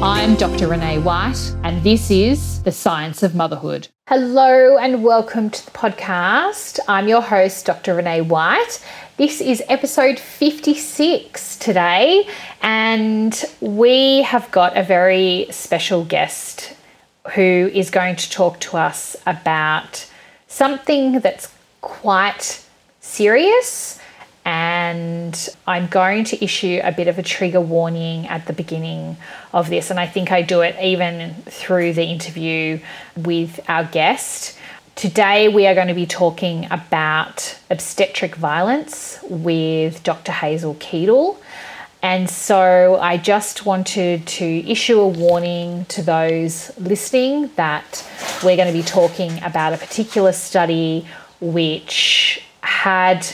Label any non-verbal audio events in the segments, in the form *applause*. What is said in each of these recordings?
I'm Dr. Renee White, and this is The Science of Motherhood. Hello, and welcome to the podcast. I'm your host, Dr. Renee White. This is episode 56 today, and we have got a very special guest who is going to talk to us about something that's quite serious and I'm going to issue a bit of a trigger warning at the beginning of this. And I think I do it even through the interview with our guest. Today, we are going to be talking about obstetric violence with Dr. Hazel Keedle. And so I just wanted to issue a warning to those listening that we're going to be talking about a particular study which had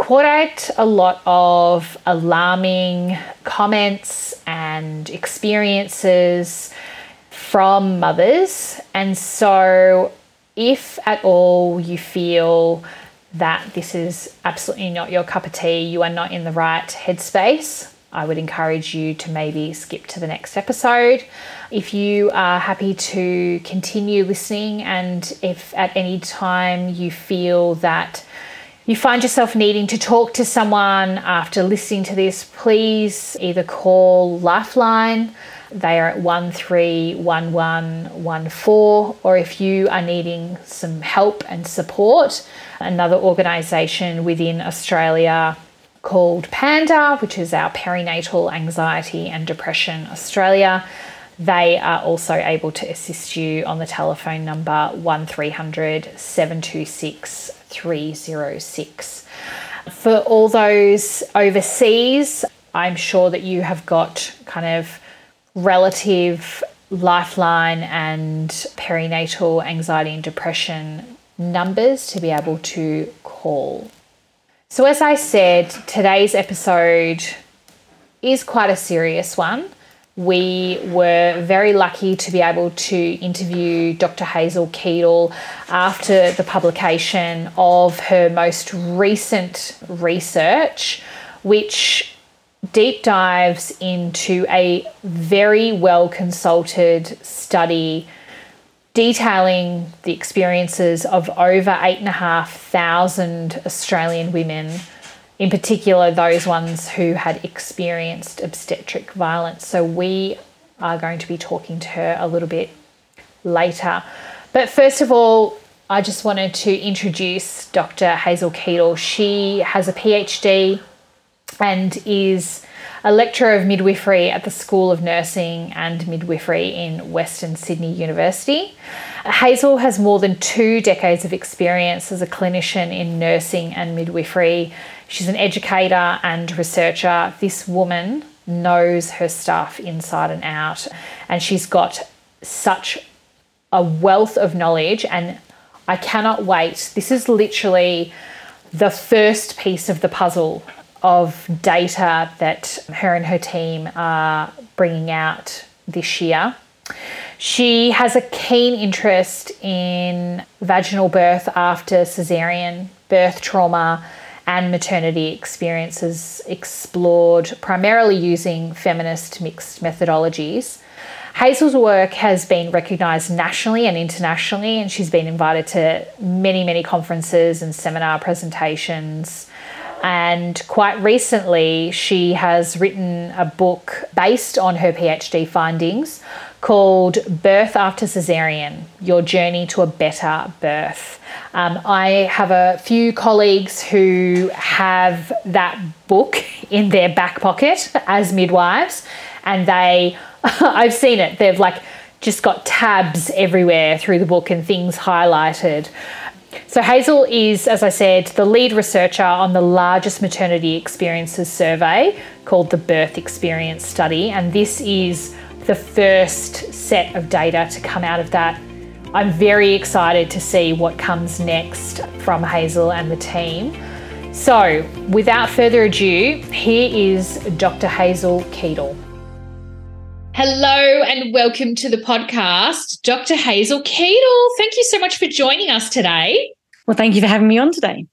quite a lot of alarming comments and experiences from mothers. And so, if at all you feel that this is absolutely not your cup of tea, you are not in the right headspace, I would encourage you to maybe skip to the next episode. If you are happy to continue listening, and if at any time you feel that you find yourself needing to talk to someone after listening to this, please either call Lifeline. They are at 131114, or if you are needing some help and support, another organisation within Australia called PANDA, which is our Perinatal Anxiety and Depression Australia. They are also able to assist you on the telephone number 1300 726 306. For all those overseas, I'm sure that you have got kind of relative lifeline and perinatal anxiety and depression numbers to be able to call. So, as I said, today's episode is quite a serious one we were very lucky to be able to interview Dr. Hazel Keedle after the publication of her most recent research, which deep dives into a very well consulted study detailing the experiences of over 8,500 Australian women in particular those ones who had experienced obstetric violence. So we are going to be talking to her a little bit later. But first of all, I just wanted to introduce Dr. Hazel Keedle. She has a PhD and is a lecturer of midwifery at the School of Nursing and Midwifery in Western Sydney University. Hazel has more than two decades of experience as a clinician in nursing and midwifery She's an educator and researcher. This woman knows her stuff inside and out, and she's got such a wealth of knowledge. And I cannot wait. This is literally the first piece of the puzzle of data that her and her team are bringing out this year. She has a keen interest in vaginal birth after cesarean birth trauma and maternity experiences explored primarily using feminist mixed methodologies. Hazel's work has been recognised nationally and internationally, and she's been invited to many, many conferences and seminar presentations. And quite recently, she has written a book based on her PhD findings called Birth After Caesarean Your Journey to a Better Birth. Um, I have a few colleagues who have that book *laughs* in their back pocket *laughs* as midwives, and they, *laughs* I've seen it, they've like just got tabs everywhere through the book and things highlighted. So, Hazel is, as I said, the lead researcher on the largest maternity experiences survey called the Birth Experience Study, and this is the first set of data to come out of that I'm very excited to see what comes next from Hazel and the team. So, without further ado, here is Dr. Hazel Keedle. Hello and welcome to the podcast, Dr. Hazel Keedle. Thank you so much for joining us today. Well, thank you for having me on today.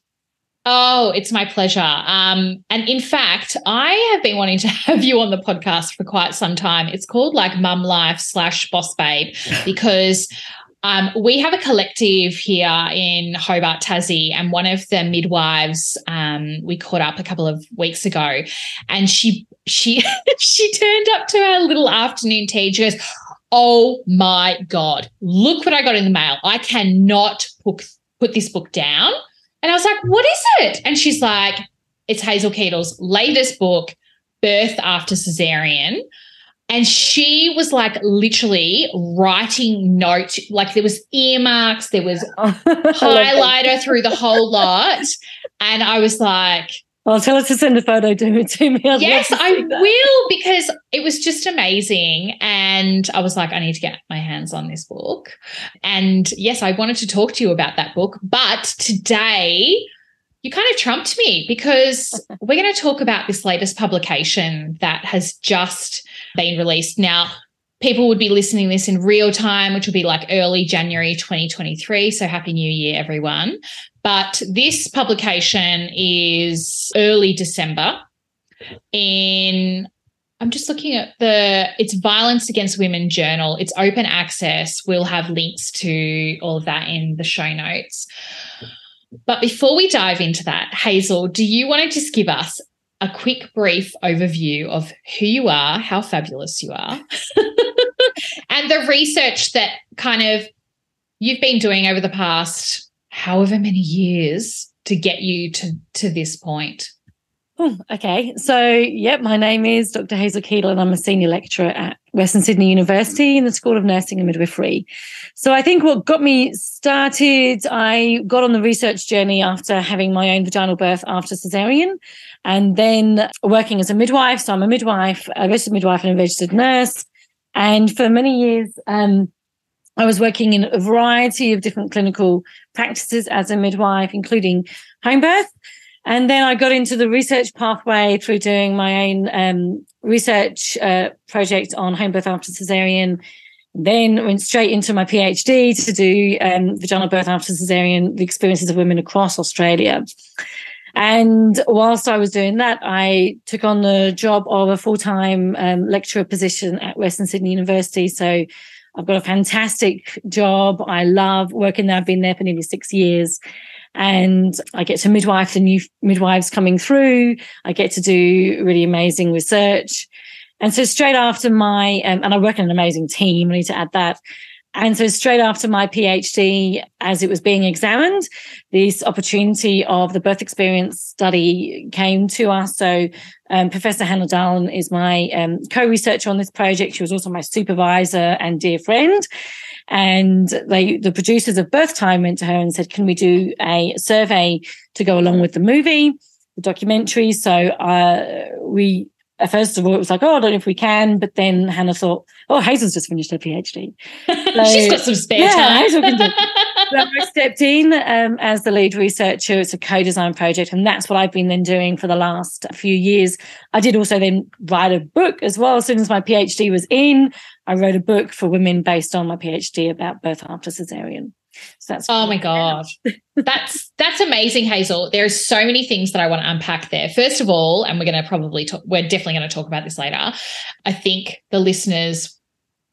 Oh, it's my pleasure. Um, and in fact, I have been wanting to *laughs* have you on the podcast for quite some time. It's called like Mum Life slash Boss Babe because um, we have a collective here in Hobart, Tassie, and one of the midwives um, we caught up a couple of weeks ago, and she she *laughs* she turned up to our little afternoon tea. She goes, "Oh my god, look what I got in the mail! I cannot put put this book down." And I was like, "What is it?" And she's like, "It's Hazel Keedle's latest book, Birth After Caesarean. And she was like literally writing notes, like there was earmarks, there was *laughs* highlighter through the whole lot. And I was like, I'll tell her to send a photo to, *laughs* to me. I'd yes, I will, because it was just amazing. And I was like, I need to get my hands on this book. And yes, I wanted to talk to you about that book. But today, you kind of trumped me because we're going to talk about this latest publication that has just been released. Now, people would be listening this in real time, which would be like early January 2023. So happy new year, everyone. But this publication is early December in I'm just looking at the it's Violence Against Women journal. It's open access. We'll have links to all of that in the show notes. But before we dive into that, Hazel, do you want to just give us a quick, brief overview of who you are, how fabulous you are, *laughs* and the research that kind of you've been doing over the past however many years to get you to, to this point. Oh, okay. So, yep, my name is Dr. Hazel Keedle, and I'm a senior lecturer at Western Sydney University in the School of Nursing and Midwifery. So, I think what got me started, I got on the research journey after having my own vaginal birth after cesarean and then working as a midwife. So, I'm a midwife, a registered midwife, and a registered nurse. And for many years, um, I was working in a variety of different clinical practices as a midwife, including home birth. And then I got into the research pathway through doing my own um, research uh, project on home birth after cesarean. Then went straight into my PhD to do um, vaginal birth after cesarean, the experiences of women across Australia. And whilst I was doing that, I took on the job of a full time um, lecturer position at Western Sydney University. So I've got a fantastic job. I love working there. I've been there for nearly six years and I get to midwife the new midwives coming through. I get to do really amazing research. And so straight after my, um, and I work in an amazing team, I need to add that. And so straight after my PhD, as it was being examined, this opportunity of the birth experience study came to us. So um, Professor Hannah Dahlen is my um, co-researcher on this project. She was also my supervisor and dear friend. And they, the producers of Birth Time went to her and said, can we do a survey to go along with the movie, the documentary? So, uh, we, uh, first of all, it was like, oh, I don't know if we can. But then Hannah thought, oh, Hazel's just finished her PhD. So, *laughs* She's got some spare yeah, time. Hazel can do. *laughs* so I stepped in um, as the lead researcher. It's a co-design project, and that's what I've been then doing for the last few years. I did also then write a book as well. As soon as my PhD was in, I wrote a book for women based on my PhD about birth after cesarean. So that's oh my god, that's that's amazing, Hazel. There are so many things that I want to unpack there. First of all, and we're going to probably talk, we're definitely going to talk about this later. I think the listeners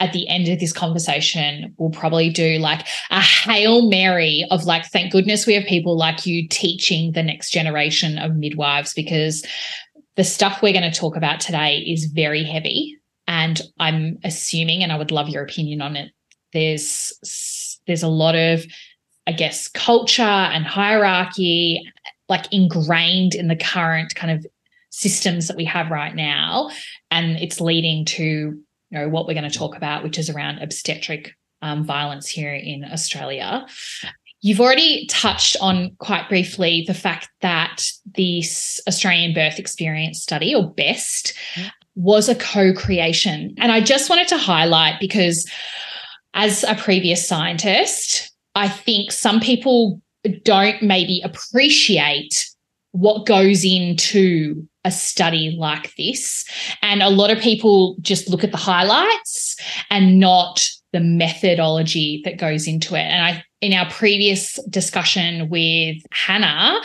at the end of this conversation will probably do like a hail mary of like thank goodness we have people like you teaching the next generation of midwives because the stuff we're going to talk about today is very heavy and I'm assuming, and I would love your opinion on it. There's there's a lot of, I guess, culture and hierarchy, like ingrained in the current kind of systems that we have right now, and it's leading to you know what we're going to talk about, which is around obstetric um, violence here in Australia. You've already touched on quite briefly the fact that this Australian Birth Experience Study, or BEST, was a co creation. And I just wanted to highlight because as a previous scientist, I think some people don't maybe appreciate what goes into a study like this. And a lot of people just look at the highlights and not the methodology that goes into it. And I in our previous discussion with Hannah,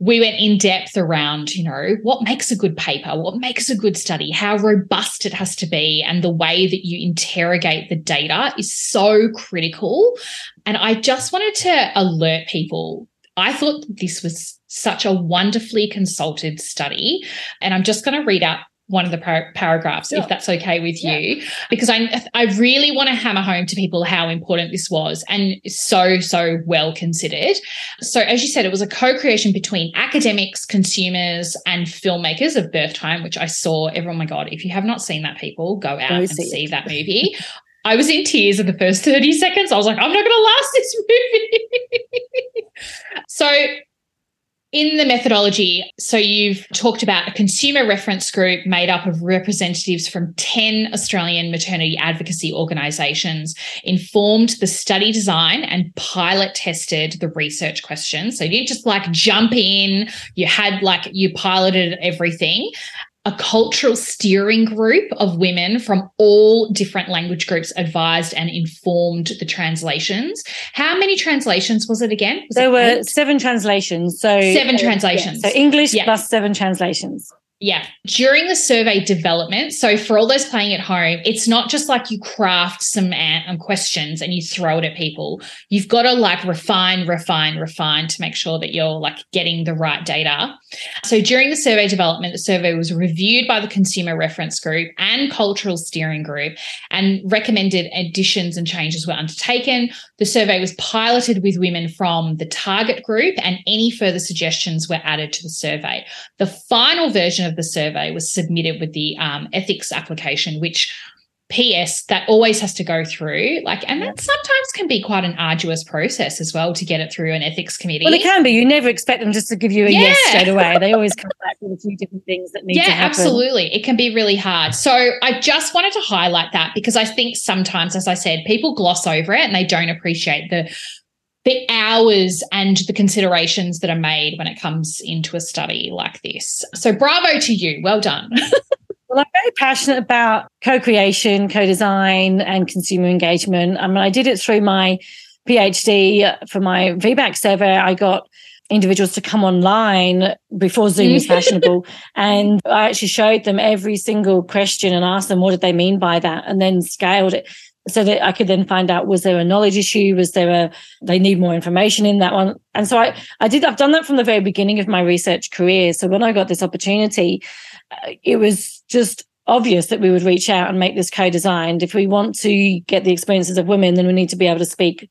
we went in depth around, you know, what makes a good paper, what makes a good study, how robust it has to be, and the way that you interrogate the data is so critical. And I just wanted to alert people. I thought this was such a wonderfully consulted study. And I'm just going to read out one of the par- paragraphs, if that's okay with yeah. you, because I I really want to hammer home to people how important this was and so so well considered. So as you said, it was a co-creation between academics, consumers, and filmmakers of Birth Time, which I saw. Everyone, oh my god! If you have not seen that, people go out go and see, see that *laughs* movie. I was in tears in the first 30 seconds. I was like, I'm not going to last this movie. *laughs* so in the methodology, so you've talked about a consumer reference group made up of representatives from 10 Australian maternity advocacy organisations, informed the study design and pilot tested the research questions. So you just like jump in, you had like, you piloted everything a cultural steering group of women from all different language groups advised and informed the translations. How many translations was it again? Was there it were eight? seven translations. So seven uh, translations. Yeah. So English yeah. plus seven translations. Yeah. During the survey development, so for all those playing at home, it's not just like you craft some um, questions and you throw it at people. You've got to like refine, refine, refine to make sure that you're like getting the right data. So during the survey development, the survey was reviewed by the consumer reference group and cultural steering group and recommended additions and changes were undertaken. The survey was piloted with women from the target group and any further suggestions were added to the survey. The final version of the survey was submitted with the um, ethics application, which PS that always has to go through. Like, and that sometimes can be quite an arduous process as well to get it through an ethics committee. Well, it can be. You never expect them just to give you a yeah. yes straight away. They always *laughs* come back with a few different things that need yeah, to happen. Yeah, absolutely. It can be really hard. So I just wanted to highlight that because I think sometimes, as I said, people gloss over it and they don't appreciate the the hours and the considerations that are made when it comes into a study like this. So, bravo to you. Well done. *laughs* well, I'm very passionate about co creation, co design, and consumer engagement. Um, I mean, I did it through my PhD for my VBAC survey. I got individuals to come online before Zoom was *laughs* fashionable. And I actually showed them every single question and asked them what did they mean by that and then scaled it so that I could then find out was there a knowledge issue? Was there a they need more information in that one? And so I I did I've done that from the very beginning of my research career. So when I got this opportunity, uh, it was just obvious that we would reach out and make this co-designed. If we want to get the experiences of women, then we need to be able to speak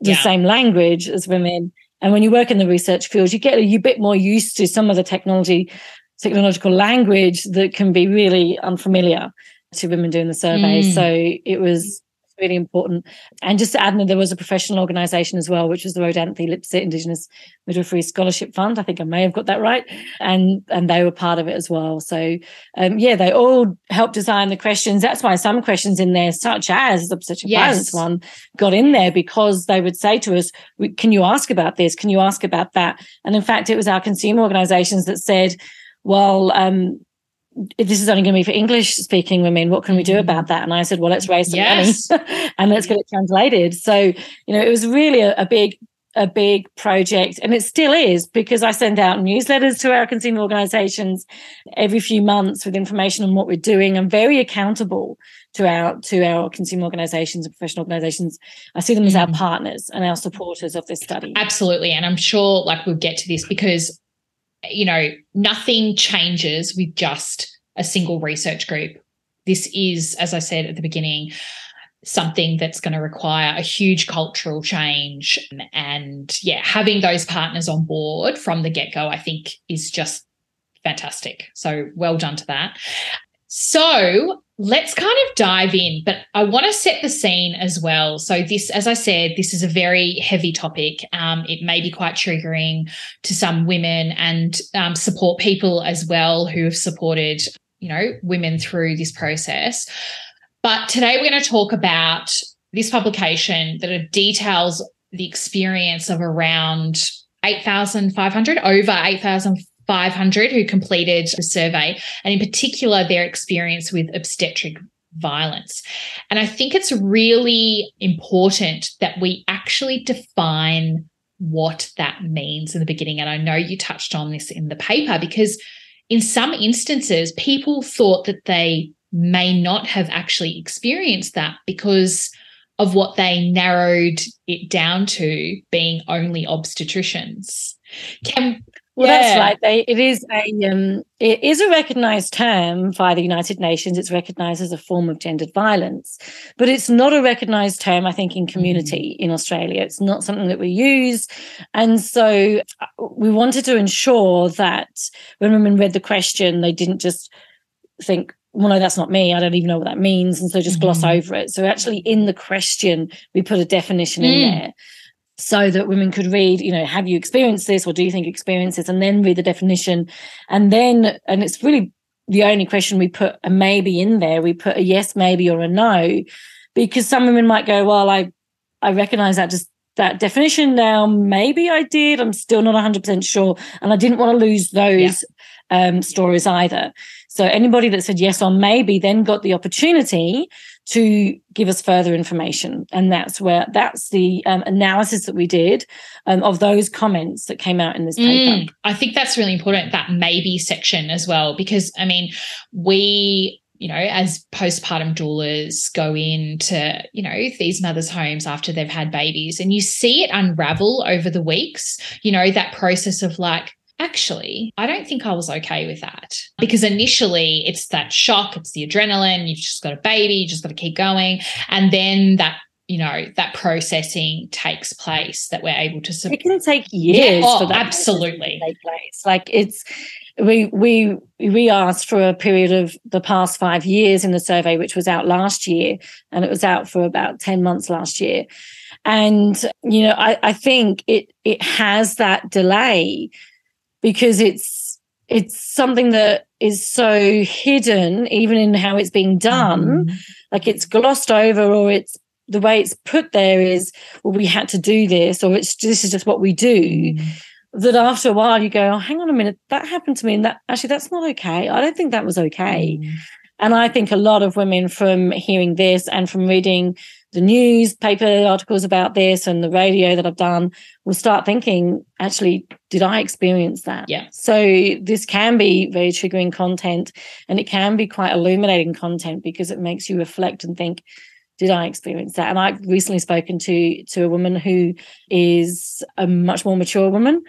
the yeah. same language as women. And when you work in the research field, you get a, bit more used to some of the technology technological language that can be really unfamiliar to women doing the survey. Mm. So it was really important. And just to add, there was a professional organisation as well, which was the Rhodanthe Lipsett Indigenous Midwifery Scholarship Fund. I think I may have got that right, and and they were part of it as well. So um, yeah, they all helped design the questions. That's why some questions in there, such as the obstetric yes. violence one, got in there because they would say to us, "Can you ask about this? Can you ask about that?" And in fact, it was our consumer organisations that said. Well, um, this is only going to be for English speaking women. What can we do about that? And I said, well, let's raise some yes. money *laughs* and let's get it translated. So, you know, it was really a, a, big, a big project and it still is because I send out newsletters to our consumer organizations every few months with information on what we're doing. I'm very accountable to our, to our consumer organizations and professional organizations. I see them as our mm. partners and our supporters of this study. Absolutely. And I'm sure like we'll get to this because you know, nothing changes with just a single research group. This is, as I said at the beginning, something that's going to require a huge cultural change. And yeah, having those partners on board from the get go, I think, is just fantastic. So well done to that. So let's kind of dive in, but I want to set the scene as well. So, this, as I said, this is a very heavy topic. Um, it may be quite triggering to some women and um, support people as well who have supported, you know, women through this process. But today we're going to talk about this publication that details the experience of around 8,500, over 8,500 who completed the survey, and in particular, their experience with obstetric violence. And I think it's really important that we actually define what that means in the beginning. And I know you touched on this in the paper because in some instances, people thought that they may not have actually experienced that because of what they narrowed it down to being only obstetricians. Can well, yeah. that's right. They, it is a um, it is a recognised term by the United Nations. It's recognised as a form of gendered violence, but it's not a recognised term. I think in community mm. in Australia, it's not something that we use, and so uh, we wanted to ensure that when women read the question, they didn't just think, well, no, that's not me. I don't even know what that means. And so just mm-hmm. gloss over it. So actually in the question, we put a definition mm. in there so that women could read, you know, have you experienced this or do you think you experience this? And then read the definition. And then, and it's really the only question we put a maybe in there. We put a yes, maybe, or a no, because some women might go, well, I, I recognize that just that definition now. Maybe I did. I'm still not 100% sure. And I didn't want to lose those yeah. um, stories either. So anybody that said yes or maybe then got the opportunity to give us further information. And that's where that's the um, analysis that we did um, of those comments that came out in this paper. Mm, I think that's really important, that maybe section as well, because I mean, we you know, as postpartum doulas go into, you know, these mothers' homes after they've had babies and you see it unravel over the weeks, you know, that process of like, actually, I don't think I was okay with that. Because initially it's that shock, it's the adrenaline, you've just got a baby, you just got to keep going. And then that you know that processing takes place that we're able to it can take years yeah, oh, for that absolutely take place like it's we we we asked for a period of the past five years in the survey which was out last year and it was out for about 10 months last year and you know i i think it it has that delay because it's it's something that is so hidden even in how it's being done mm. like it's glossed over or it's the way it's put there is well we had to do this or it's this is just what we do mm. that after a while you go oh hang on a minute that happened to me and that actually that's not okay i don't think that was okay mm. and i think a lot of women from hearing this and from reading the newspaper articles about this and the radio that I've done will start thinking, actually, did I experience that? Yeah. So this can be very triggering content and it can be quite illuminating content because it makes you reflect and think, did I experience that? And I've recently spoken to to a woman who is a much more mature woman,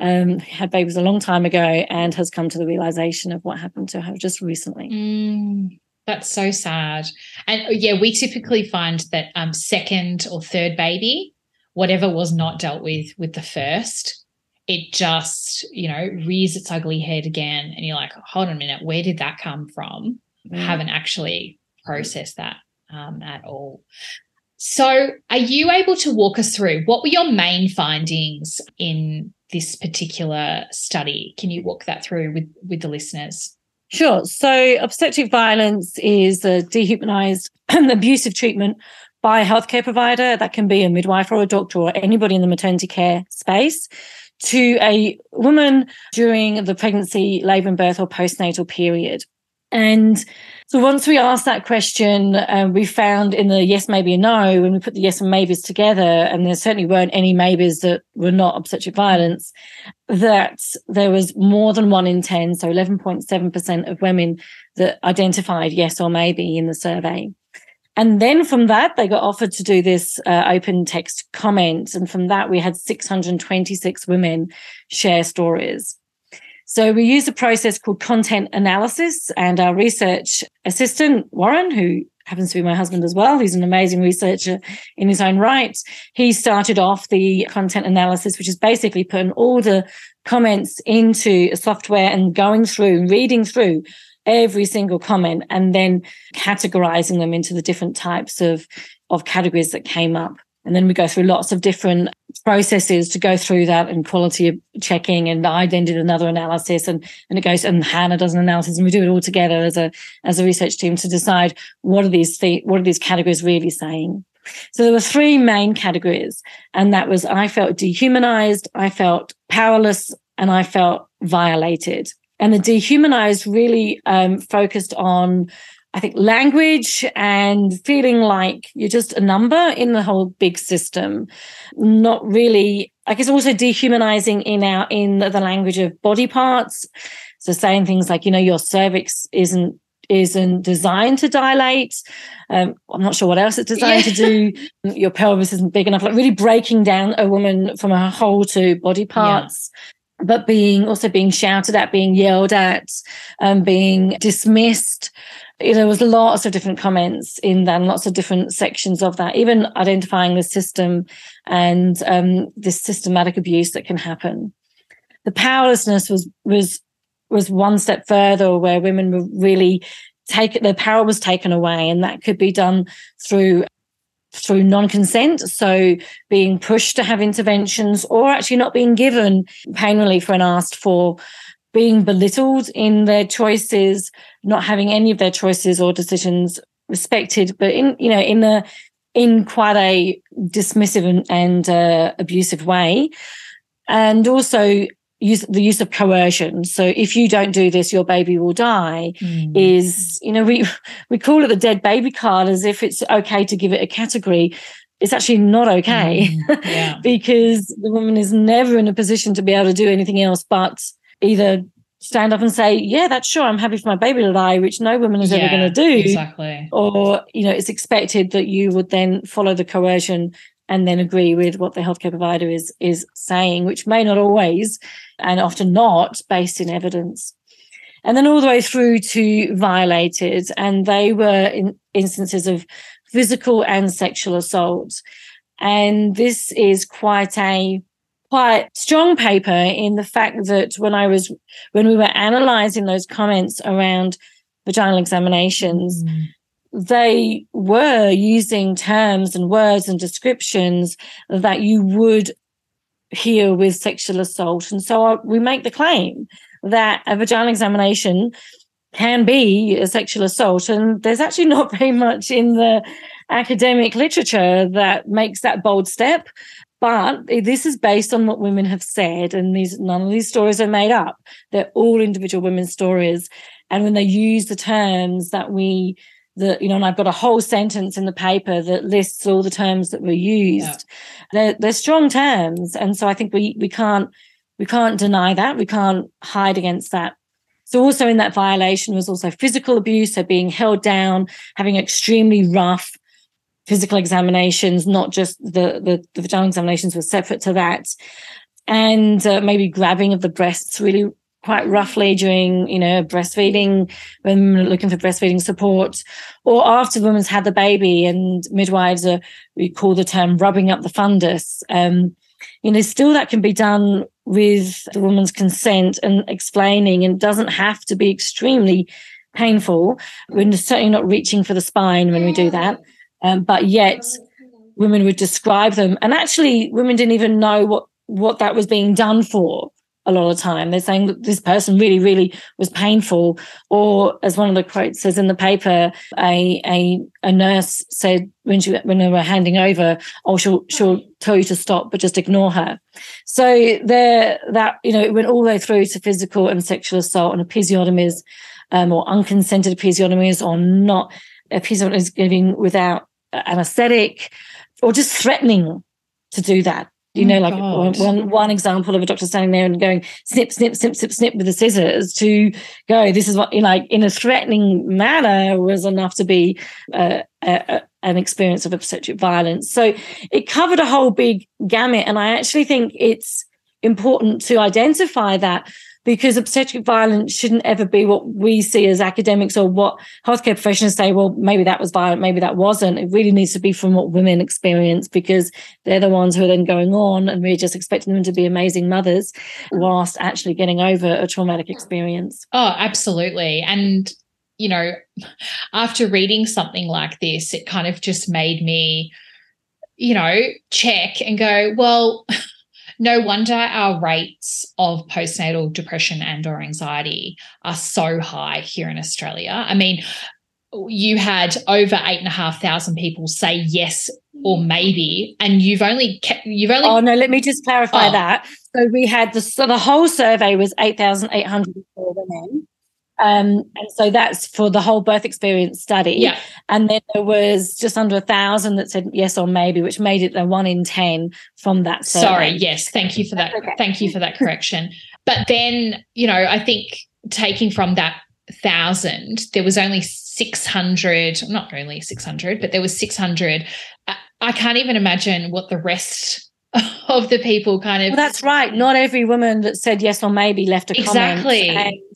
um, had babies a long time ago, and has come to the realization of what happened to her just recently. Mm. That's so sad. And uh, yeah, we typically find that um, second or third baby, whatever was not dealt with with the first, it just, you know, rears its ugly head again. And you're like, hold on a minute, where did that come from? Mm. Haven't actually processed that um, at all. So, are you able to walk us through what were your main findings in this particular study? Can you walk that through with, with the listeners? Sure. So, obstetric violence is a dehumanized *clears throat* and abusive treatment by a healthcare provider. That can be a midwife or a doctor or anybody in the maternity care space to a woman during the pregnancy, labor and birth, or postnatal period. And so once we asked that question, uh, we found in the yes, maybe, no, when we put the yes and maybes together, and there certainly weren't any maybes that were not obstetric violence, that there was more than one in 10, so 11.7% of women that identified yes or maybe in the survey. And then from that, they got offered to do this uh, open text comment. And from that, we had 626 women share stories. So we use a process called content analysis and our research assistant, Warren, who happens to be my husband as well. He's an amazing researcher in his own right. He started off the content analysis, which is basically putting all the comments into a software and going through, reading through every single comment and then categorizing them into the different types of, of categories that came up. And then we go through lots of different processes to go through that and quality of checking. And I then did another analysis and, and it goes, and Hannah does an analysis and we do it all together as a, as a research team to decide what are these, th- what are these categories really saying? So there were three main categories, and that was I felt dehumanized, I felt powerless, and I felt violated. And the dehumanized really um, focused on, I think, language and feeling like you're just a number in the whole big system, not really. I guess also dehumanizing in our in the language of body parts. So saying things like, you know, your cervix isn't isn't designed to dilate. Um, I'm not sure what else it's designed *laughs* yeah. to do. Your pelvis isn't big enough. Like really breaking down a woman from her whole to body parts. Yeah. But being also being shouted at, being yelled at, um, being dismissed. You know, there was lots of different comments in that, lots of different sections of that. Even identifying the system and um, this systematic abuse that can happen. The powerlessness was was was one step further where women were really take their power was taken away and that could be done through through non-consent so being pushed to have interventions or actually not being given pain relief when asked for being belittled in their choices not having any of their choices or decisions respected but in you know in the in quite a dismissive and, and uh, abusive way and also use the use of coercion so if you don't do this your baby will die mm. is you know we we call it the dead baby card as if it's okay to give it a category it's actually not okay mm. *laughs* yeah. because the woman is never in a position to be able to do anything else but either stand up and say yeah that's sure i'm happy for my baby to die which no woman is yeah, ever going to do exactly or you know it's expected that you would then follow the coercion and then agree with what the healthcare provider is is saying, which may not always and often not based in evidence. And then all the way through to violated, and they were in instances of physical and sexual assault. And this is quite a quite strong paper in the fact that when I was when we were analyzing those comments around vaginal examinations, mm they were using terms and words and descriptions that you would hear with sexual assault. And so uh, we make the claim that a vaginal examination can be a sexual assault. And there's actually not *laughs* very much in the academic literature that makes that bold step. But this is based on what women have said, and these none of these stories are made up. They're all individual women's stories. And when they use the terms that we that you know and i've got a whole sentence in the paper that lists all the terms that were used yeah. they're, they're strong terms and so i think we we can't we can't deny that we can't hide against that so also in that violation was also physical abuse so being held down having extremely rough physical examinations not just the the, the vaginal examinations were separate to that and uh, maybe grabbing of the breasts really quite roughly during, you know, breastfeeding, when looking for breastfeeding support, or after the woman's had the baby and midwives are, we call the term rubbing up the fundus. Um, you know, still that can be done with the woman's consent and explaining and doesn't have to be extremely painful. We're certainly not reaching for the spine when we do that. Um, but yet women would describe them and actually women didn't even know what what that was being done for a lot of time. They're saying that this person really, really was painful. Or as one of the quotes says in the paper, a a, a nurse said when she when they were handing over, oh, she'll she'll tell you to stop, but just ignore her. So there that, you know, it went all the way through to physical and sexual assault and episiotomies, um, or unconsented episiotomies, or not episiotomies giving without anesthetic, or just threatening to do that you know, like one, one example of a doctor standing there and going snip, snip, snip, snip, snip with the scissors to go, this is what, you know, like in a threatening manner was enough to be uh, a, an experience of obstetric violence. So it covered a whole big gamut. And I actually think it's important to identify that because obstetric violence shouldn't ever be what we see as academics or what healthcare professionals say, well, maybe that was violent, maybe that wasn't. It really needs to be from what women experience because they're the ones who are then going on and we're just expecting them to be amazing mothers whilst actually getting over a traumatic experience. Oh, absolutely. And you know, after reading something like this, it kind of just made me, you know, check and go, well, *laughs* no wonder our rates of postnatal depression and or anxiety are so high here in Australia. I mean, you had over eight and a half thousand people say yes or maybe and you've only kept you've only oh no let me just clarify oh. that so we had the so the whole survey was 8804 women um, and so that's for the whole birth experience study. Yeah. And then there was just under a thousand that said yes or maybe, which made it a one in 10 from that. Survey. Sorry. Yes. Thank you for that. Okay. Thank you for that correction. but then, you know, I think taking from that thousand, there was only 600, not only 600, but there was 600. I, I can't even imagine what the rest *laughs* of the people kind of. Well, that's right. Not every woman that said yes or maybe left a exactly. comment. Exactly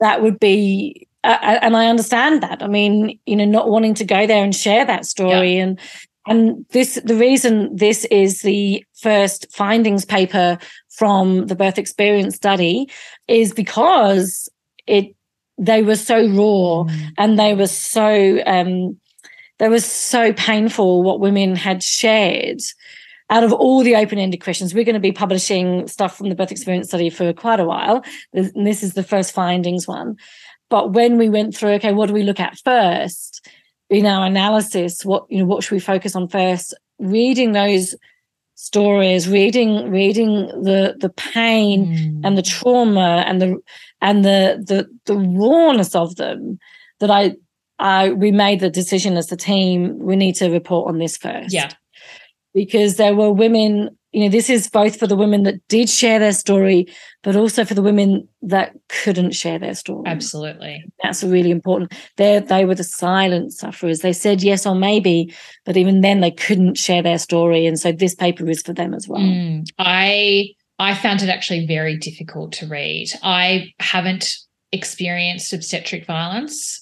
that would be uh, uh, and I understand that. I mean, you know, not wanting to go there and share that story yeah. and and this the reason this is the first findings paper from the birth experience study is because it they were so raw mm. and they were so um they were so painful what women had shared out of all the open-ended questions, we're going to be publishing stuff from the birth experience study for quite a while. And this is the first findings one. But when we went through, okay, what do we look at first in our analysis? What you know, what should we focus on first? Reading those stories, reading reading the the pain mm. and the trauma and the and the the the rawness of them, that I I we made the decision as a team we need to report on this first. Yeah because there were women you know this is both for the women that did share their story but also for the women that couldn't share their story. Absolutely. That's really important. They they were the silent sufferers. They said yes or maybe but even then they couldn't share their story. And so this paper is for them as well. Mm, i i found it actually very difficult to read. I haven't experienced obstetric violence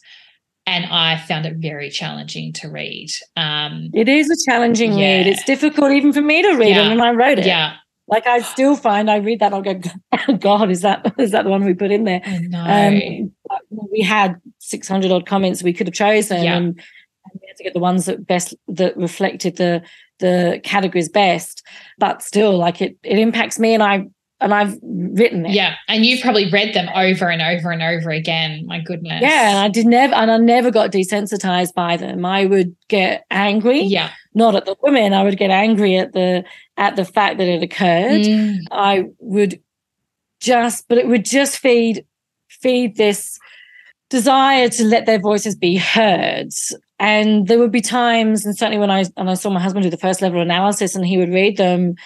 and I found it very challenging to read. Um, it is a challenging yeah. read. It's difficult even for me to read yeah. it when I wrote it. Yeah. Like I still find I read that I'll go, God, is that is that the one we put in there? Um, we had six hundred odd comments we could have chosen, yeah. and, and we had to get the ones that best that reflected the the categories best. But still, like it it impacts me, and I and I've written it. Yeah, and you've probably read them over and over and over again. My goodness. Yeah, and I did never, and I never got desensitized by them. I would get angry. Yeah, not at the women. I would get angry at the at the fact that it occurred. Mm. I would just, but it would just feed feed this desire to let their voices be heard. And there would be times, and certainly when I and I saw my husband do the first level analysis, and he would read them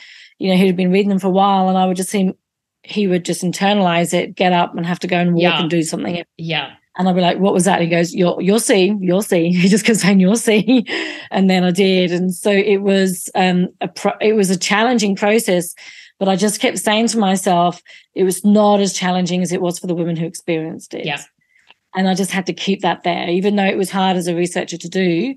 you know, he'd been reading them for a while and I would just see him, he would just internalize it, get up and have to go and walk yeah. and do something. Yeah. And I'd be like, what was that? He goes, you'll, you'll see, you'll see. He just kept saying, you'll see. And then I did. And so it was, um, a pro- it was a challenging process, but I just kept saying to myself, it was not as challenging as it was for the women who experienced it. Yeah. And I just had to keep that there, even though it was hard as a researcher to do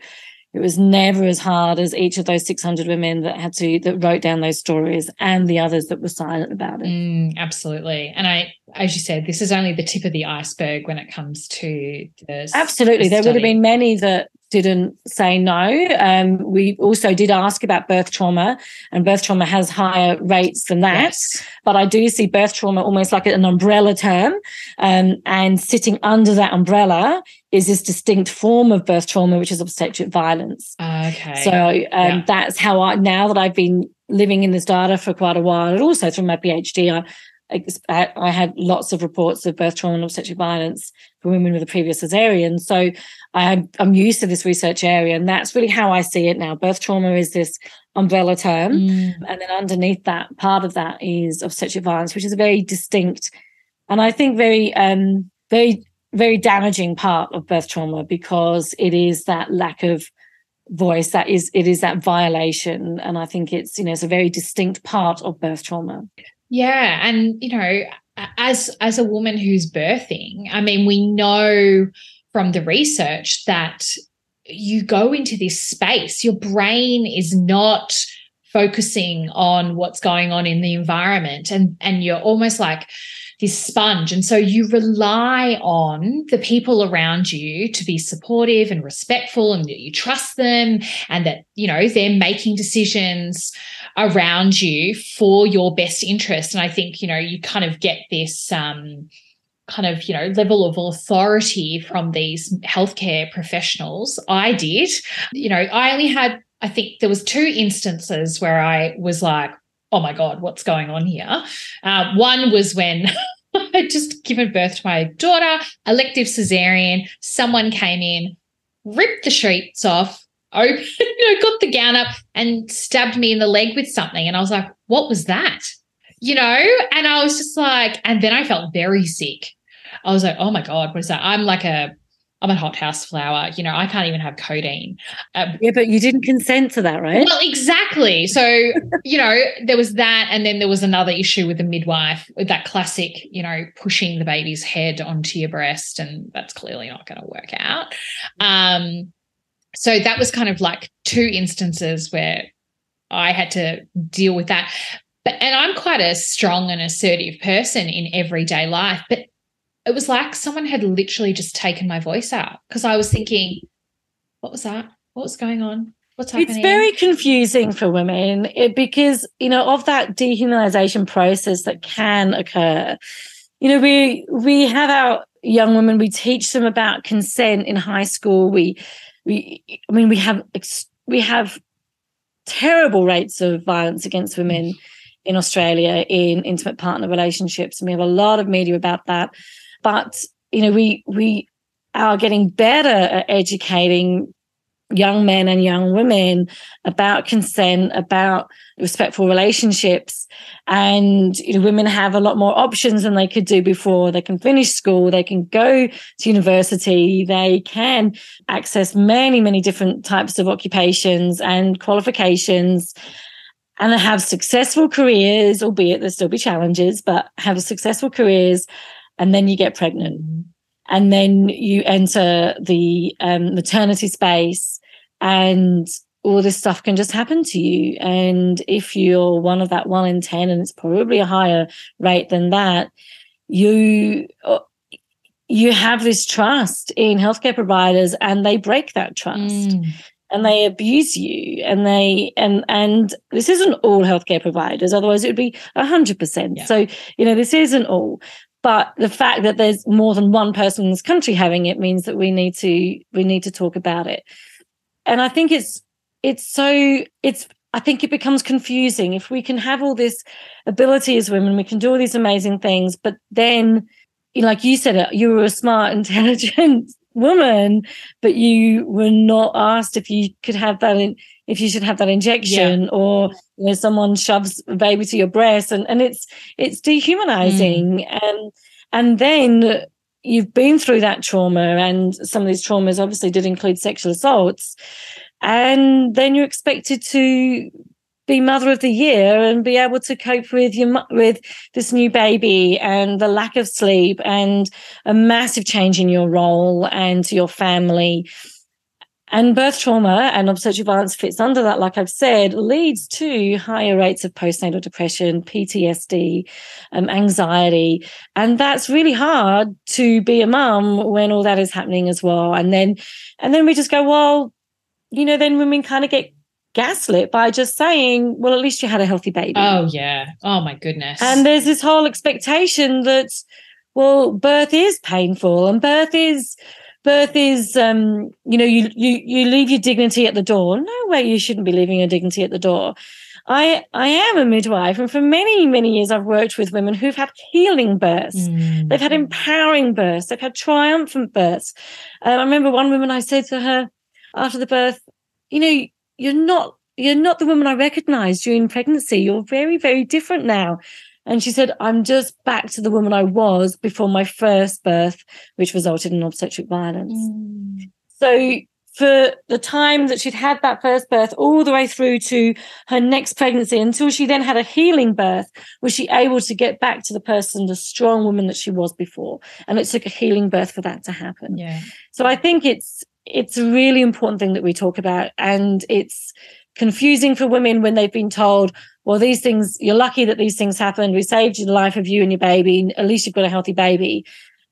it was never as hard as each of those 600 women that had to that wrote down those stories and the others that were silent about it. Mm, absolutely. And i as you said this is only the tip of the iceberg when it comes to the absolutely. the there would have been many that didn't say no. Um, we also did ask about birth trauma, and birth trauma has higher rates than that. Yes. But I do see birth trauma almost like an umbrella term. Um, and sitting under that umbrella is this distinct form of birth trauma, which is obstetric violence. Okay. So um, yeah. that's how I, now that I've been living in this data for quite a while, and also through my PhD, I, I had lots of reports of birth trauma and obstetric violence for women with a previous cesarean. So I, am used to this research area, and that's really how I see it now. Birth trauma is this umbrella term, mm. and then underneath that, part of that is obstetric violence, which is a very distinct and I think very, um, very, very damaging part of birth trauma because it is that lack of voice that is it is that violation and i think it's you know it's a very distinct part of birth trauma yeah, and you know, as as a woman who's birthing, I mean, we know from the research that you go into this space, your brain is not focusing on what's going on in the environment and and you're almost like this sponge and so you rely on the people around you to be supportive and respectful and that you trust them and that you know they're making decisions around you for your best interest. And I think, you know, you kind of get this um, kind of, you know, level of authority from these healthcare professionals. I did. You know, I only had I think there was two instances where I was like, oh my God, what's going on here? Uh, one was when *laughs* I'd just given birth to my daughter, elective cesarean. Someone came in, ripped the sheets off, opened, *laughs* you know, got the gown up and stabbed me in the leg with something. And I was like, what was that? You know? And I was just like, and then I felt very sick. I was like, oh my God, what is that? I'm like a I'm a hothouse flower. You know, I can't even have codeine. Um, yeah, but you didn't consent to that, right? Well, exactly. So, *laughs* you know, there was that. And then there was another issue with the midwife, with that classic, you know, pushing the baby's head onto your breast. And that's clearly not going to work out. Um, so that was kind of like two instances where I had to deal with that. But, and I'm quite a strong and assertive person in everyday life. But it was like someone had literally just taken my voice out because I was thinking, what was that? What was going on? What's happening? It's very confusing for women because, you know, of that dehumanization process that can occur. You know, we we have our young women, we teach them about consent in high school. We we I mean we have we have terrible rates of violence against women in Australia in intimate partner relationships. And we have a lot of media about that but you know we we are getting better at educating young men and young women about consent about respectful relationships. And you know, women have a lot more options than they could do before. They can finish school they can go to university they can access many many different types of occupations and qualifications and have successful careers albeit there still be challenges but have successful careers and then you get pregnant and then you enter the um, maternity space and all this stuff can just happen to you and if you're one of that one in 10 and it's probably a higher rate than that you uh, you have this trust in healthcare providers and they break that trust mm. and they abuse you and they and and this isn't all healthcare providers otherwise it would be 100% yeah. so you know this isn't all but the fact that there's more than one person in this country having it means that we need to we need to talk about it. And i think it's it's so it's i think it becomes confusing. If we can have all this ability as women we can do all these amazing things but then you know, like you said it you were a smart *laughs* intelligent woman but you were not asked if you could have that in if you should have that injection yeah. or you know someone shoves a baby to your breast and and it's it's dehumanizing mm. and and then you've been through that trauma and some of these traumas obviously did include sexual assaults and then you're expected to be mother of the year and be able to cope with your with this new baby and the lack of sleep and a massive change in your role and to your family and birth trauma and obstetric violence fits under that, like I've said, leads to higher rates of postnatal depression, PTSD, um, anxiety. And that's really hard to be a mum when all that is happening as well. And then, and then we just go, well, you know, then women kind of get gaslit by just saying, well, at least you had a healthy baby. Oh, yeah. Oh, my goodness. And there's this whole expectation that, well, birth is painful and birth is, birth is um, you know you you you leave your dignity at the door. No way you shouldn't be leaving your dignity at the door. I i am a midwife and for many many years i've worked with women who've had healing births. Mm. they've had empowering births. They've had triumphant births. Um, i remember one woman i said to her after the birth you know you're not you're not the woman i recognized during pregnancy. You're very very different now and she said, I'm just back to the woman I was before my first birth, which resulted in obstetric violence. Mm. So for the time that she'd had that first birth all the way through to her next pregnancy until she then had a healing birth was she able to get back to the person the strong woman that she was before and it took a healing birth for that to happen yeah so i think it's it's a really important thing that we talk about and it's confusing for women when they've been told well, these things, you're lucky that these things happened. We saved the life of you and your baby. At least you've got a healthy baby.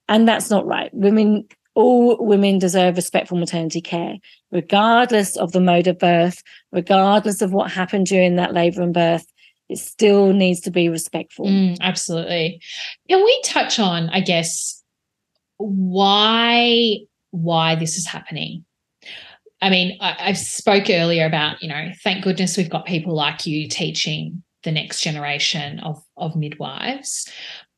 And that's not right. Women, all women deserve respectful maternity care, regardless of the mode of birth, regardless of what happened during that labor and birth. It still needs to be respectful. Mm, absolutely. Can we touch on, I guess, why why this is happening? I mean, I, I spoke earlier about, you know, thank goodness we've got people like you teaching the next generation of, of midwives.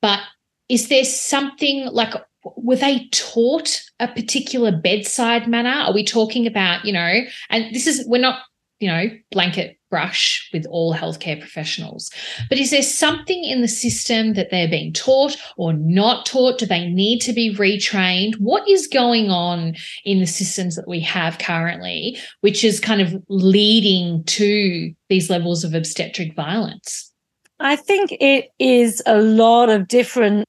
But is there something like were they taught a particular bedside manner? Are we talking about, you know, and this is, we're not, you know, blanket brush with all healthcare professionals, but is there something in the system that they're being taught or not taught? Do they need to be retrained? What is going on in the systems that we have currently, which is kind of leading to these levels of obstetric violence? I think it is a lot of different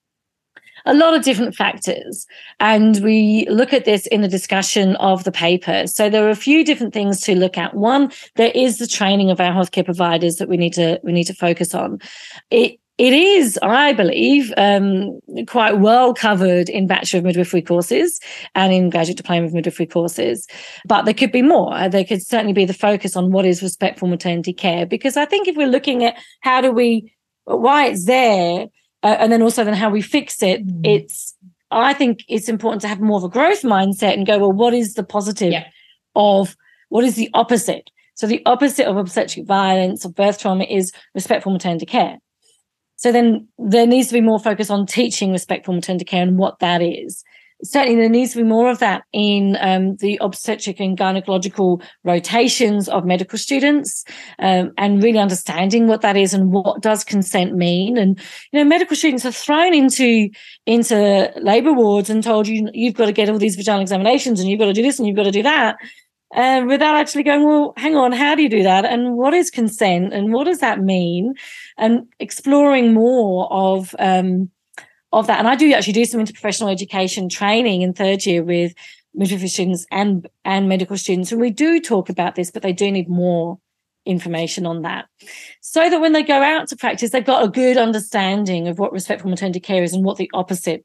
a lot of different factors. And we look at this in the discussion of the paper. So there are a few different things to look at. One, there is the training of our healthcare providers that we need to we need to focus on. It it is, I believe, um, quite well covered in Bachelor of Midwifery courses and in Graduate Diploma of Midwifery courses. But there could be more. There could certainly be the focus on what is respectful maternity care. Because I think if we're looking at how do we, why it's there, uh, and then also then how we fix it mm. it's i think it's important to have more of a growth mindset and go well what is the positive yeah. of what is the opposite so the opposite of obstetric violence or birth trauma is respectful maternity care so then there needs to be more focus on teaching respectful maternity care and what that is certainly there needs to be more of that in um, the obstetric and gynecological rotations of medical students um, and really understanding what that is and what does consent mean and you know medical students are thrown into into labor wards and told you you've got to get all these vaginal examinations and you've got to do this and you've got to do that uh, without actually going, well, hang on, how do you do that? And what is consent? And what does that mean? And exploring more of um, of that. And I do actually do some interprofessional education training in third year with midwifery students and, and medical students. And we do talk about this, but they do need more information on that so that when they go out to practice, they've got a good understanding of what respectful maternity care is and what the opposite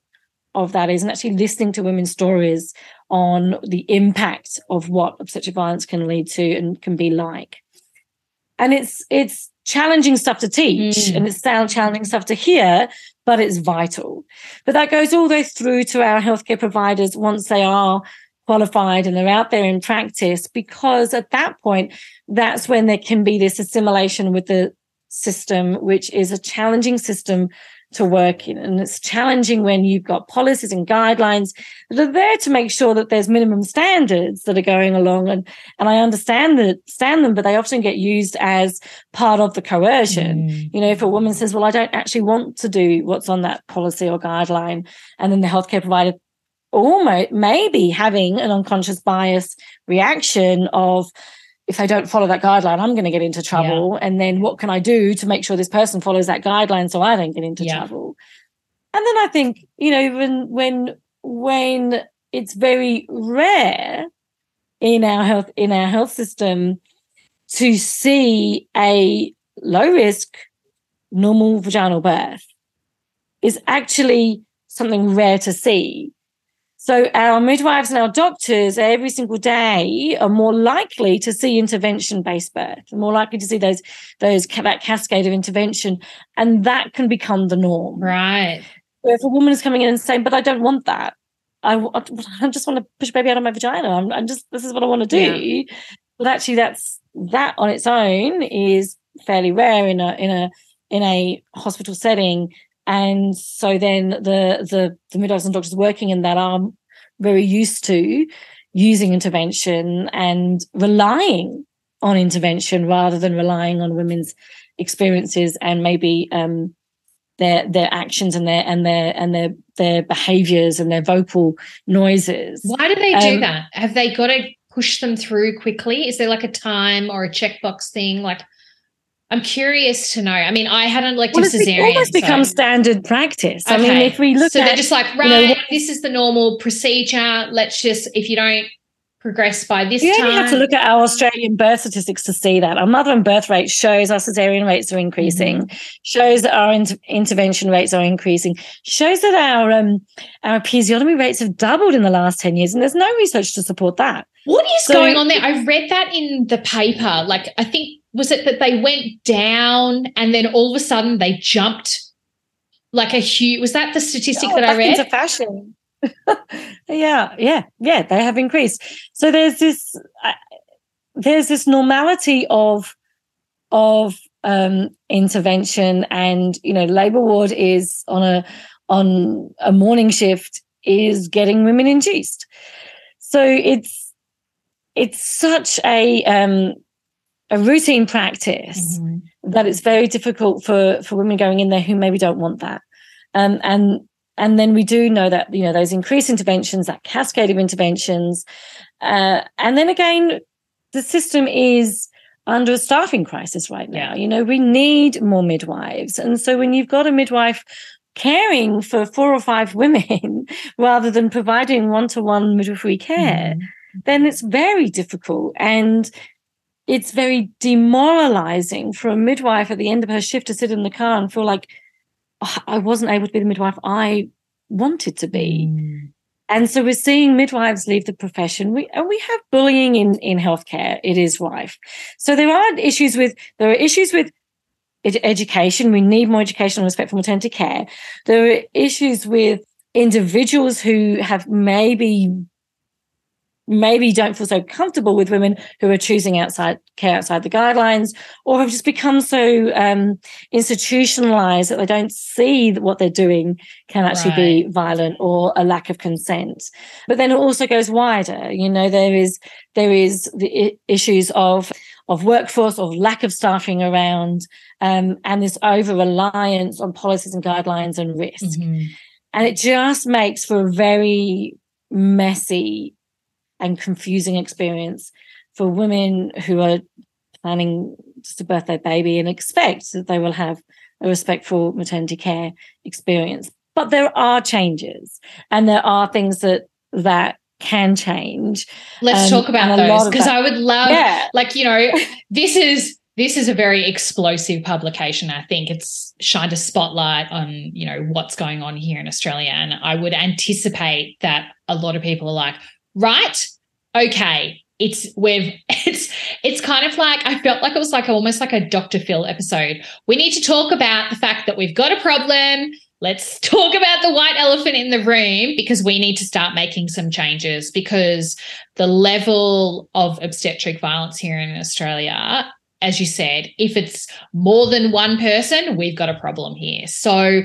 of that is, and actually listening to women's stories on the impact of what obstetric violence can lead to and can be like. And it's it's challenging stuff to teach mm. and it's challenging stuff to hear, but it's vital. But that goes all the way through to our healthcare providers once they are qualified and they're out there in practice, because at that point, that's when there can be this assimilation with the system, which is a challenging system to work in. And it's challenging when you've got policies and guidelines that are there to make sure that there's minimum standards that are going along. And, and I understand that stand them, but they often get used as part of the coercion. Mm. You know, if a woman says, well, I don't actually want to do what's on that policy or guideline, and then the healthcare provider almost maybe having an unconscious bias reaction of, if they don't follow that guideline, I'm going to get into trouble. Yeah. And then what can I do to make sure this person follows that guideline so I don't get into yeah. trouble? And then I think, you know, when when when it's very rare in our health in our health system to see a low risk normal vaginal birth is actually something rare to see so our midwives and our doctors every single day are more likely to see intervention-based birth, more likely to see those those that cascade of intervention, and that can become the norm. Right. So if a woman is coming in and saying, "But I don't want that," I, I just want to push baby out of my vagina. I'm, I'm just this is what I want to do. Yeah. But actually, that's that on its own is fairly rare in a in a in a hospital setting and so then the the the midwives and doctors working in that are very used to using intervention and relying on intervention rather than relying on women's experiences and maybe um, their their actions and their and their and their their behaviors and their vocal noises. Why do they do um, that? Have they got to push them through quickly? Is there like a time or a checkbox thing? Like I'm curious to know. I mean, I had an elective well, cesarean. It almost become so. standard practice. Okay. I mean, if we look so at, they're just like, right, you know, this is the normal procedure. Let's just, if you don't progress by this you time. only have to look at our Australian birth statistics to see that. Our mother and birth rate shows our cesarean rates are increasing, mm-hmm. shows that our inter- intervention rates are increasing, shows that our um, our episiotomy rates have doubled in the last 10 years, and there's no research to support that. What is so, going on there? I read that in the paper. Like, I think was it that they went down and then all of a sudden they jumped like a huge was that the statistic oh, that I read? Into fashion. *laughs* yeah, yeah, yeah, they have increased. So there's this uh, there's this normality of of um, intervention, and you know, labour ward is on a on a morning shift is getting women induced. So it's it's such a um, a routine practice mm-hmm. that it's very difficult for for women going in there who maybe don't want that. Um, and and then we do know that you know those increased interventions, that cascade of interventions, uh, and then again, the system is under a staffing crisis right now. You know, we need more midwives, and so when you've got a midwife caring for four or five women *laughs* rather than providing one-to-one midwifery care, mm. then it's very difficult and it's very demoralizing for a midwife at the end of her shift to sit in the car and feel like oh, I wasn't able to be the midwife I wanted to be. Mm. And so we're seeing midwives leave the profession. We and we have bullying in in healthcare. It is rife. So there are issues with there are issues with ed- education. We need more education on respect for maternity care. There are issues with individuals who have maybe maybe don't feel so comfortable with women who are choosing outside care outside the guidelines or have just become so um, institutionalized that they don't see that what they're doing can actually right. be violent or a lack of consent but then it also goes wider you know there is there is the issues of of workforce of lack of staffing around um, and this over reliance on policies and guidelines and risk mm-hmm. and it just makes for a very messy and confusing experience for women who are planning to birth their baby and expect that they will have a respectful maternity care experience. But there are changes and there are things that that can change. Let's um, talk about those because I would love yeah. like you know this is this is a very explosive publication. I think it's shined a spotlight on, you know, what's going on here in Australia. And I would anticipate that a lot of people are like, right okay it's we've *laughs* it's it's kind of like I felt like it was like almost like a Dr. Phil episode. We need to talk about the fact that we've got a problem. Let's *laughs* talk about the white elephant in the room because we need to start making some changes because the level of obstetric violence here in Australia, as you said, if it's more than one person, we've got a problem here. So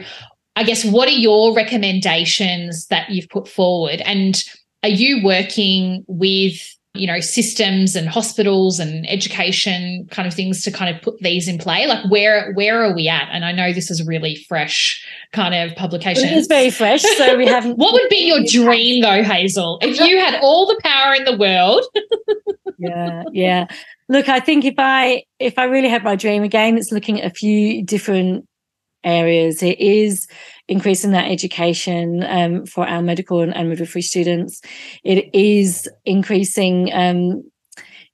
I guess what are your recommendations that you've put forward and are you working with you know systems and hospitals and education kind of things to kind of put these in play? Like where where are we at? And i know this is a really fresh kind of publication. it's very fresh so we *laughs* haven't what would be your dream though hazel? If you had all the power in the world. *laughs* Yeah yeah. Look i think if i if i really had my dream again it's looking at a few different areas. It is increasing that education um, for our medical and, and, midwifery students. It is increasing, um,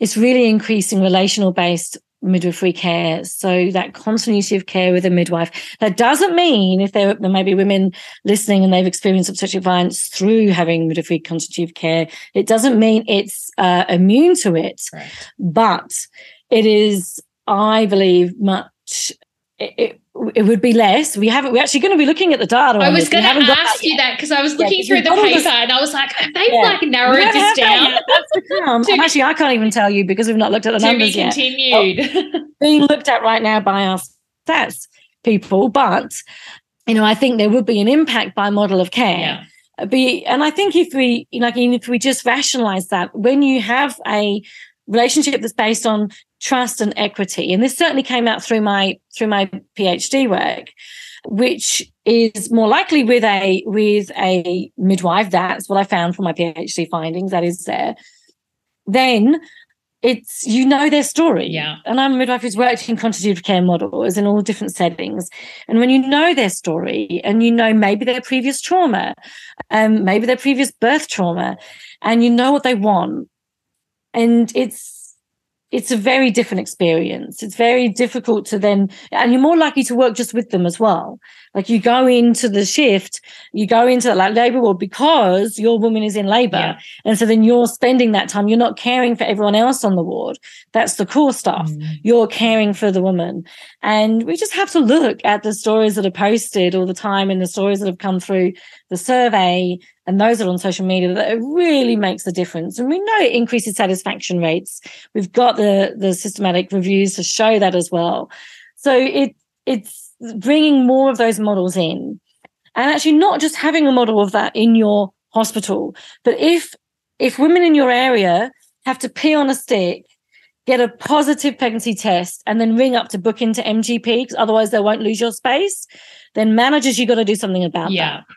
it's really increasing relational based midwifery care. So that continuity of care with a midwife. That doesn't mean if there, there may be women listening and they've experienced obstetric violence through having midwifery continuity of care. It doesn't mean it's uh, immune to it, right. but it is, I believe, much. It, it, it would be less. We haven't. We're actually going to be looking at the data. I was going to ask you that because I was looking yeah, through the paper and I was like, they've yeah. like narrowed this down. *laughs* That's to, *laughs* actually, I can't even tell you because we've not looked at the numbers yet. continued. Oh, being looked at right now by our stats people, but you know, I think there would be an impact by model of care. Yeah. Be, and I think if we, know, if we just rationalize that, when you have a relationship that's based on trust and equity. And this certainly came out through my through my phd work which is more likely with a with a midwife. That's what i found from my phd findings that is there. Then it's you know their story. Yeah. And i'm a midwife who's worked in continuity of care models in all different settings. And when you know their story and you know maybe their previous trauma um maybe their previous birth trauma and you know what they want and it's it's a very different experience. It's very difficult to then, and you're more likely to work just with them as well. Like you go into the shift, you go into the like labor ward because your woman is in labor. Yeah. And so then you're spending that time, you're not caring for everyone else on the ward. That's the core stuff. Mm. You're caring for the woman. And we just have to look at the stories that are posted all the time and the stories that have come through the survey and those are on social media that it really mm. makes a difference. And we know it increases satisfaction rates. We've got the the systematic reviews to show that as well. So it it's bringing more of those models in, and actually not just having a model of that in your hospital, but if if women in your area have to pee on a stick get a positive pregnancy test and then ring up to book into MGP because otherwise they won't lose your space, then managers, you got to do something about yeah. that.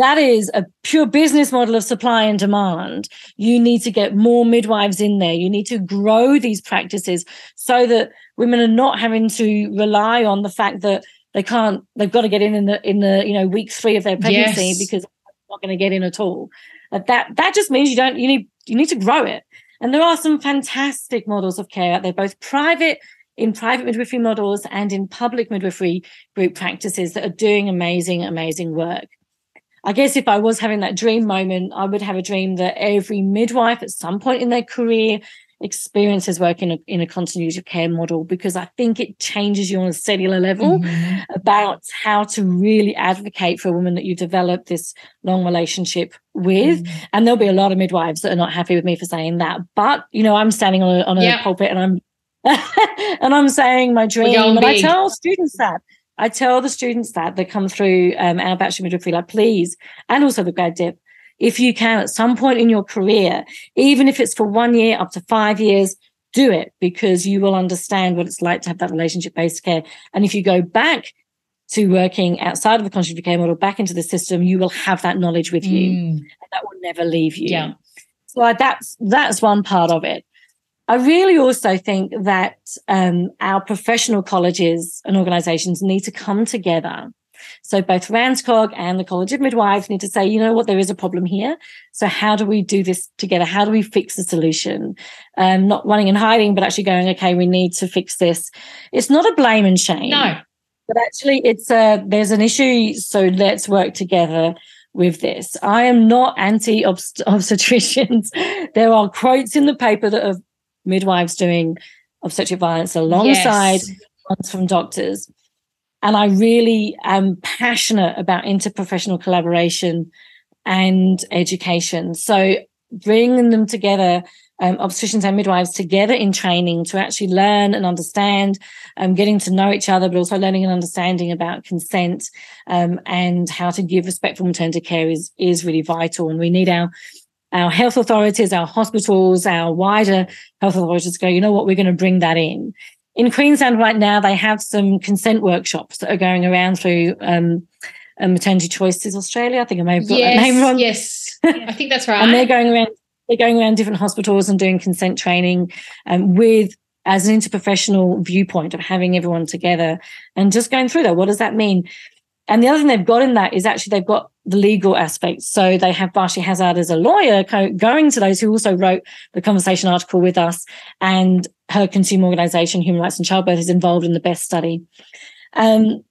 That is a pure business model of supply and demand. You need to get more midwives in there. You need to grow these practices so that women are not having to rely on the fact that they can't, they've got to get in in the, in the, you know, week three of their pregnancy yes. because they're not going to get in at all. Uh, that, that just means you don't, you need, you need to grow it. And there are some fantastic models of care out there, both private in private midwifery models and in public midwifery group practices that are doing amazing, amazing work. I guess if I was having that dream moment, I would have a dream that every midwife at some point in their career experiences work in a, in a continuity of care model because I think it changes you on a cellular level mm-hmm. about how to really advocate for a woman that you develop this long relationship with. Mm-hmm. And there'll be a lot of midwives that are not happy with me for saying that. But, you know, I'm standing on a, on a yeah. pulpit and I'm *laughs* and I'm saying my dream. And I tell students that. I tell the students that that come through um, our bachelor midwifery lab, please, and also the grad dip, if you can at some point in your career, even if it's for one year up to five years, do it because you will understand what it's like to have that relationship based care. And if you go back to working outside of the continuity care model back into the system, you will have that knowledge with you. Mm. that will never leave you. Yeah. So that's that's one part of it. I really also think that um, our professional colleges and organizations need to come together so both RANZCOG and the College of Midwives need to say, you know what, there is a problem here. So how do we do this together? How do we fix the solution? Um, not running and hiding, but actually going, okay, we need to fix this. It's not a blame and shame. No. But actually it's a, there's an issue. So let's work together with this. I am not anti obstetricians. *laughs* there are quotes in the paper that are midwives doing obstetric violence alongside yes. ones from doctors. And I really am passionate about interprofessional collaboration and education. So bringing them together, um, obstetricians and midwives together in training to actually learn and understand, um, getting to know each other, but also learning and understanding about consent um, and how to give respectful maternity care is is really vital. And we need our our health authorities, our hospitals, our wider health authorities go, you know what, we're going to bring that in in Queensland right now, they have some consent workshops that are going around through um, uh, Maternity Choices Australia. I think I may have got yes, that name wrong. Yes, I think that's right. *laughs* and they're going around. They're going around different hospitals and doing consent training um, with as an interprofessional viewpoint of having everyone together and just going through that. What does that mean? And the other thing they've got in that is actually they've got the legal aspects. So they have Bashi Hazard as a lawyer going to those who also wrote the conversation article with us and her consumer organization, Human Rights in Childbirth, is involved in the best study. Um,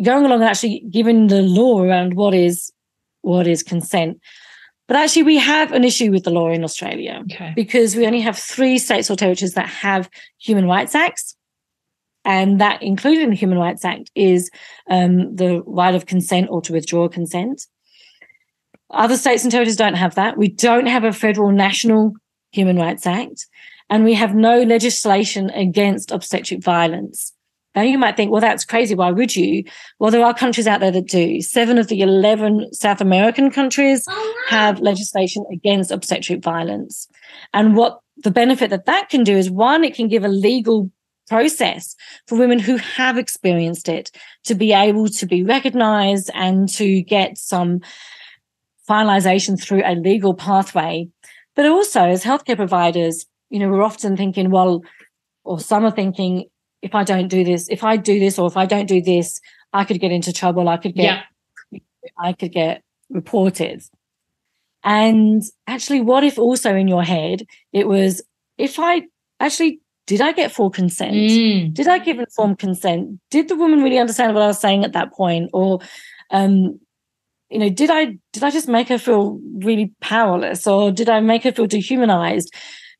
going along and actually giving the law around what is what is consent. But actually, we have an issue with the law in Australia okay. because we only have three states or territories that have human rights acts and that included in the Human Rights Act is um, the right of consent or to withdraw consent. Other states and territories don't have that. We don't have a federal national Human Rights Act, and we have no legislation against obstetric violence. Now you might think, well, that's crazy. Why would you? Well, there are countries out there that do. Seven of the 11 South American countries oh, wow. have legislation against obstetric violence. And what the benefit that that can do is one, it can give a legal process for women who have experienced it to be able to be recognized and to get some finalization through a legal pathway. But also, as healthcare providers, you know, we're often thinking, well, or some are thinking, if I don't do this, if I do this, or if I don't do this, I could get into trouble. I could get, yeah. I could get reported. And actually, what if also in your head it was, if I actually did I get full consent? Mm. Did I give informed consent? Did the woman really understand what I was saying at that point? Or, um, you know, did I did I just make her feel really powerless, or did I make her feel dehumanized?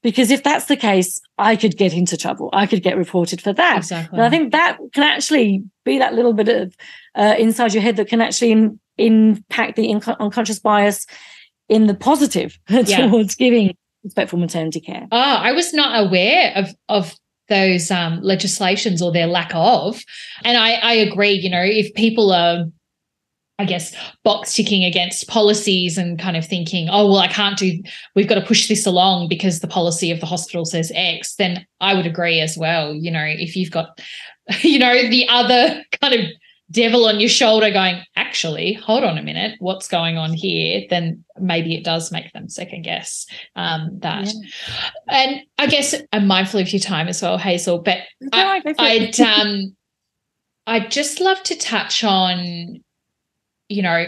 Because if that's the case, I could get into trouble. I could get reported for that. Exactly. And I think that can actually be that little bit of uh, inside your head that can actually in- impact the unconscious bias in the positive *laughs* yeah. towards giving respectful maternity care. Oh, I was not aware of of those um, legislations or their lack of, and I, I agree. You know, if people are I guess, box ticking against policies and kind of thinking, oh, well, I can't do, we've got to push this along because the policy of the hospital says X, then I would agree as well. You know, if you've got, *laughs* you know, the other *laughs* kind of devil on your shoulder going, actually, hold on a minute, what's going on here? Then maybe it does make them second guess um, that. Yeah. And I guess I'm mindful of your time as well, Hazel, but no, I, I'd, um, I'd just love to touch on you know,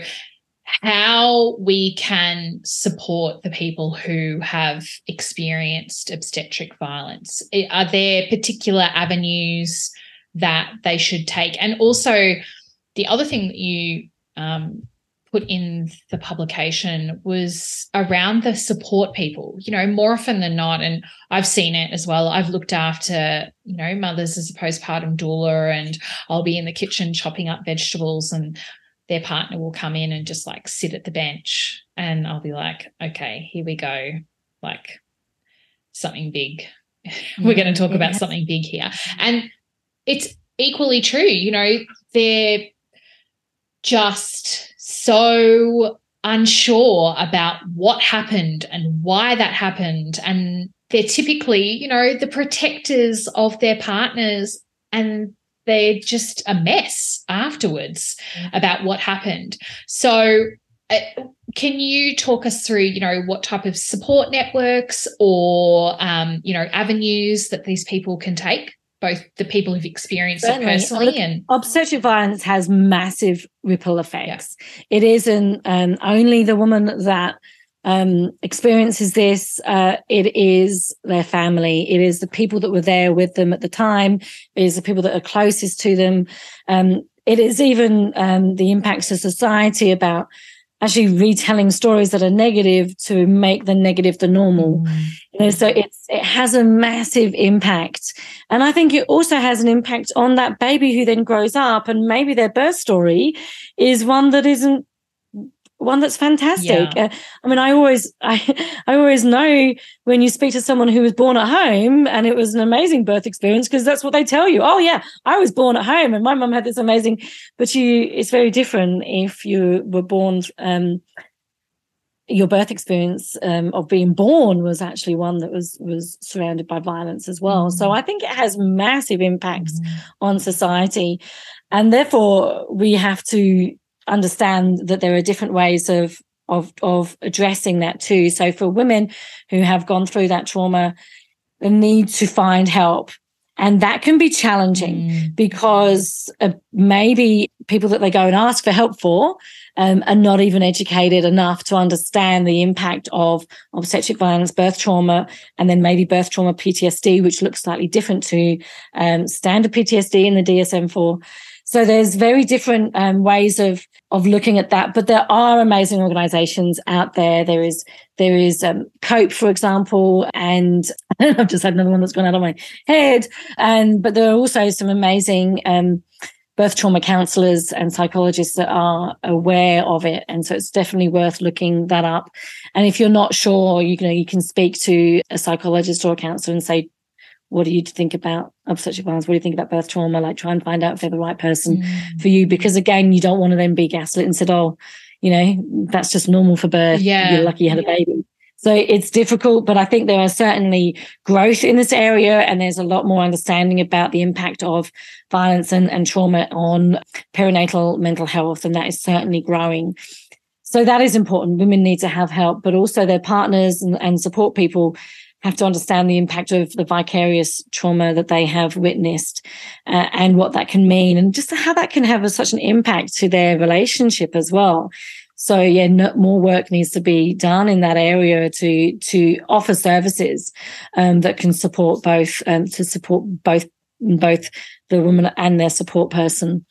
how we can support the people who have experienced obstetric violence. Are there particular avenues that they should take? And also, the other thing that you um, put in the publication was around the support people, you know, more often than not. And I've seen it as well. I've looked after, you know, mothers as a postpartum doula, and I'll be in the kitchen chopping up vegetables and their partner will come in and just like sit at the bench and I'll be like, okay, here we go. Like something big. *laughs* We're going to talk about something big here. And it's equally true, you know, they're just so unsure about what happened and why that happened. And they're typically, you know, the protectors of their partners and they're just a mess afterwards mm-hmm. about what happened. So, uh, can you talk us through, you know, what type of support networks or, um, you know, avenues that these people can take? Both the people who've experienced Certainly. it personally Look, and obstetric violence has massive ripple effects. Yeah. It isn't um, only the woman that um, experiences this, uh, it is their family. It is the people that were there with them at the time. It is the people that are closest to them. Um, it is even um, the impacts of society about actually retelling stories that are negative to make the negative the normal. Mm. You know, so it's it has a massive impact, and I think it also has an impact on that baby who then grows up, and maybe their birth story is one that isn't one that's fantastic. Yeah. Uh, I mean, I always, *laughs* I, I always know when you speak to someone who was born at home and it was an amazing birth experience because that's what they tell you. Oh yeah, I was born at home and my mum had this amazing, but you, it's very different if you were born, um, your birth experience um, of being born was actually one that was was surrounded by violence as well. Mm-hmm. So I think it has massive impacts mm-hmm. on society, and therefore we have to understand that there are different ways of of of addressing that too. So for women who have gone through that trauma, the need to find help. And that can be challenging mm. because uh, maybe people that they go and ask for help for um, are not even educated enough to understand the impact of obstetric violence, birth trauma, and then maybe birth trauma PTSD, which looks slightly different to um, standard PTSD in the DSM 4. So there's very different um, ways of of looking at that, but there are amazing organisations out there. There is there is um, Cope, for example, and *laughs* I've just had another one that's gone out of my head. And but there are also some amazing um, birth trauma counsellors and psychologists that are aware of it, and so it's definitely worth looking that up. And if you're not sure, you know you can speak to a psychologist or a counsellor and say, what do you think about obstetric violence? What do you think about birth trauma? Like try and find out if they're the right person mm. for you. Because again, you don't want to then be gaslit and said, oh, you know, that's just normal for birth. Yeah. You're lucky you had a baby. So it's difficult, but I think there are certainly growth in this area and there's a lot more understanding about the impact of violence and, and trauma on perinatal mental health. And that is certainly growing. So that is important. Women need to have help, but also their partners and, and support people have to understand the impact of the vicarious trauma that they have witnessed uh, and what that can mean and just how that can have a, such an impact to their relationship as well. So yeah, no, more work needs to be done in that area to to offer services um, that can support both um, to support both both the woman and their support person.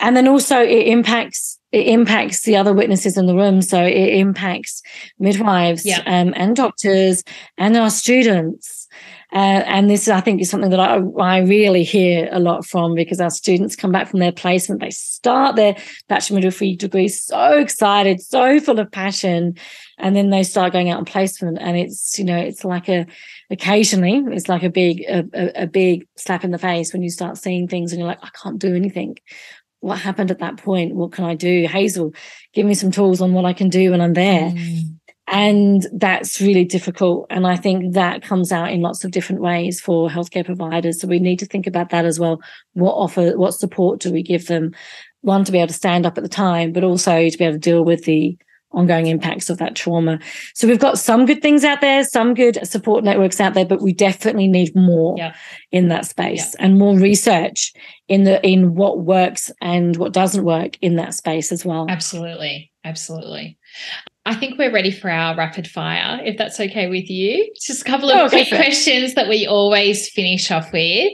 And then also it impacts it impacts the other witnesses in the room. So it impacts midwives yeah. um, and doctors and our students. Uh, and this, I think, is something that I, I really hear a lot from because our students come back from their placement, they start their bachelor midwifery degree so excited, so full of passion, and then they start going out on placement, and it's you know it's like a occasionally it's like a big a, a, a big slap in the face when you start seeing things and you're like I can't do anything. What happened at that point? What can I do? Hazel, give me some tools on what I can do when I'm there. Mm and that's really difficult. And I think that comes out in lots of different ways for healthcare providers. So we need to think about that as well. What offer, what support do we give them? One, to be able to stand up at the time, but also to be able to deal with the ongoing impacts of that trauma. So we've got some good things out there, some good support networks out there, but we definitely need more yeah. in that space yeah. and more research in the in what works and what doesn't work in that space as well. Absolutely. Absolutely. I think we're ready for our rapid fire, if that's okay with you. Just a couple of oh, quick questions that we always finish off with.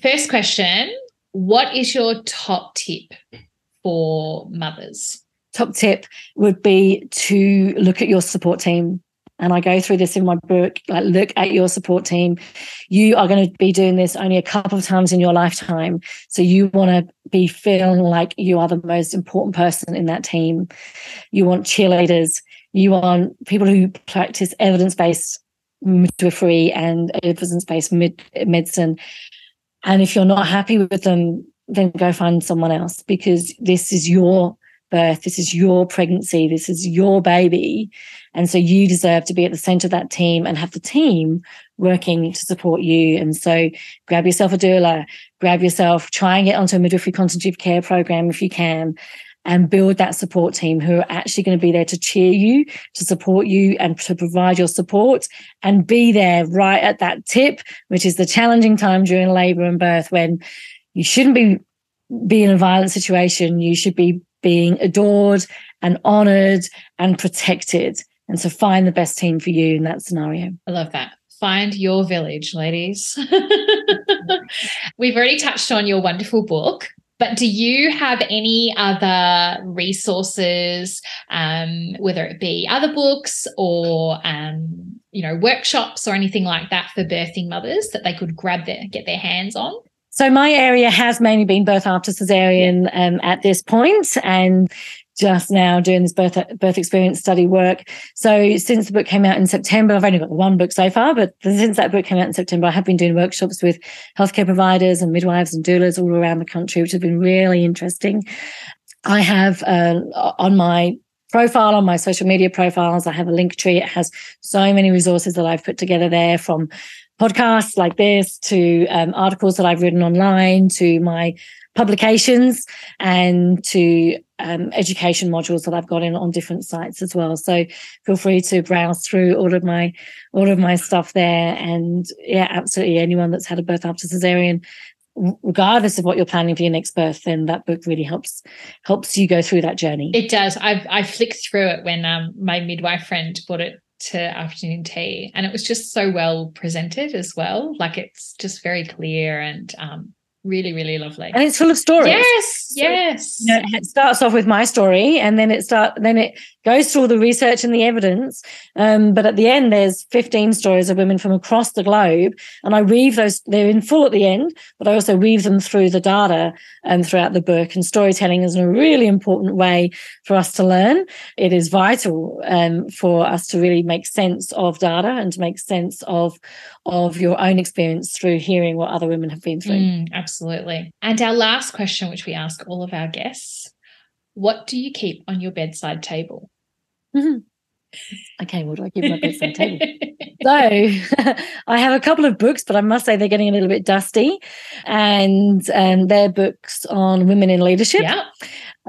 First question What is your top tip for mothers? Top tip would be to look at your support team and I go through this in my book, like look at your support team. You are going to be doing this only a couple of times in your lifetime. So you want to be feeling like you are the most important person in that team. You want cheerleaders. You want people who practice evidence-based midwifery and evidence-based mid- medicine. And if you're not happy with them, then go find someone else because this is your birth. This is your pregnancy. This is your baby. And so you deserve to be at the center of that team and have the team working to support you. And so grab yourself a doula, grab yourself, try and get onto a midwifery consultative care program if you can and build that support team who are actually going to be there to cheer you, to support you, and to provide your support and be there right at that tip, which is the challenging time during labor and birth when you shouldn't be be in a violent situation. You should be being adored and honored and protected. And so find the best team for you in that scenario. I love that. Find your village, ladies. *laughs* We've already touched on your wonderful book, but do you have any other resources, um, whether it be other books or um, you know workshops or anything like that for birthing mothers that they could grab their get their hands on? So my area has mainly been birth after cesarean um, at this point, and just now doing this birth birth experience study work. So since the book came out in September, I've only got one book so far, but since that book came out in September, I have been doing workshops with healthcare providers and midwives and doulas all around the country, which have been really interesting. I have uh, on my profile on my social media profiles. I have a link tree. It has so many resources that I've put together there from podcasts like this to um, articles that I've written online to my publications and to um, education modules that I've got in on different sites as well. So feel free to browse through all of my all of my stuff there. And yeah, absolutely, anyone that's had a birth after cesarean, regardless of what you're planning for your next birth, then that book really helps helps you go through that journey. It does. I've I flicked through it when um, my midwife friend bought it to afternoon tea. And it was just so well presented as well. Like it's just very clear and um, really really lovely. And it's full of stories. Yes so, yes. you know, it starts off with my story and then it start then it goes through all the research and the evidence um, but at the end there's 15 stories of women from across the globe and i weave those they're in full at the end but i also weave them through the data and throughout the book and storytelling is a really important way for us to learn it is vital um, for us to really make sense of data and to make sense of of your own experience through hearing what other women have been through mm, Absolutely. And our last question, which we ask all of our guests what do you keep on your bedside table? Mm-hmm. Okay, what do I keep on my bedside table? *laughs* so *laughs* I have a couple of books, but I must say they're getting a little bit dusty. And um, they're books on women in leadership. Yeah.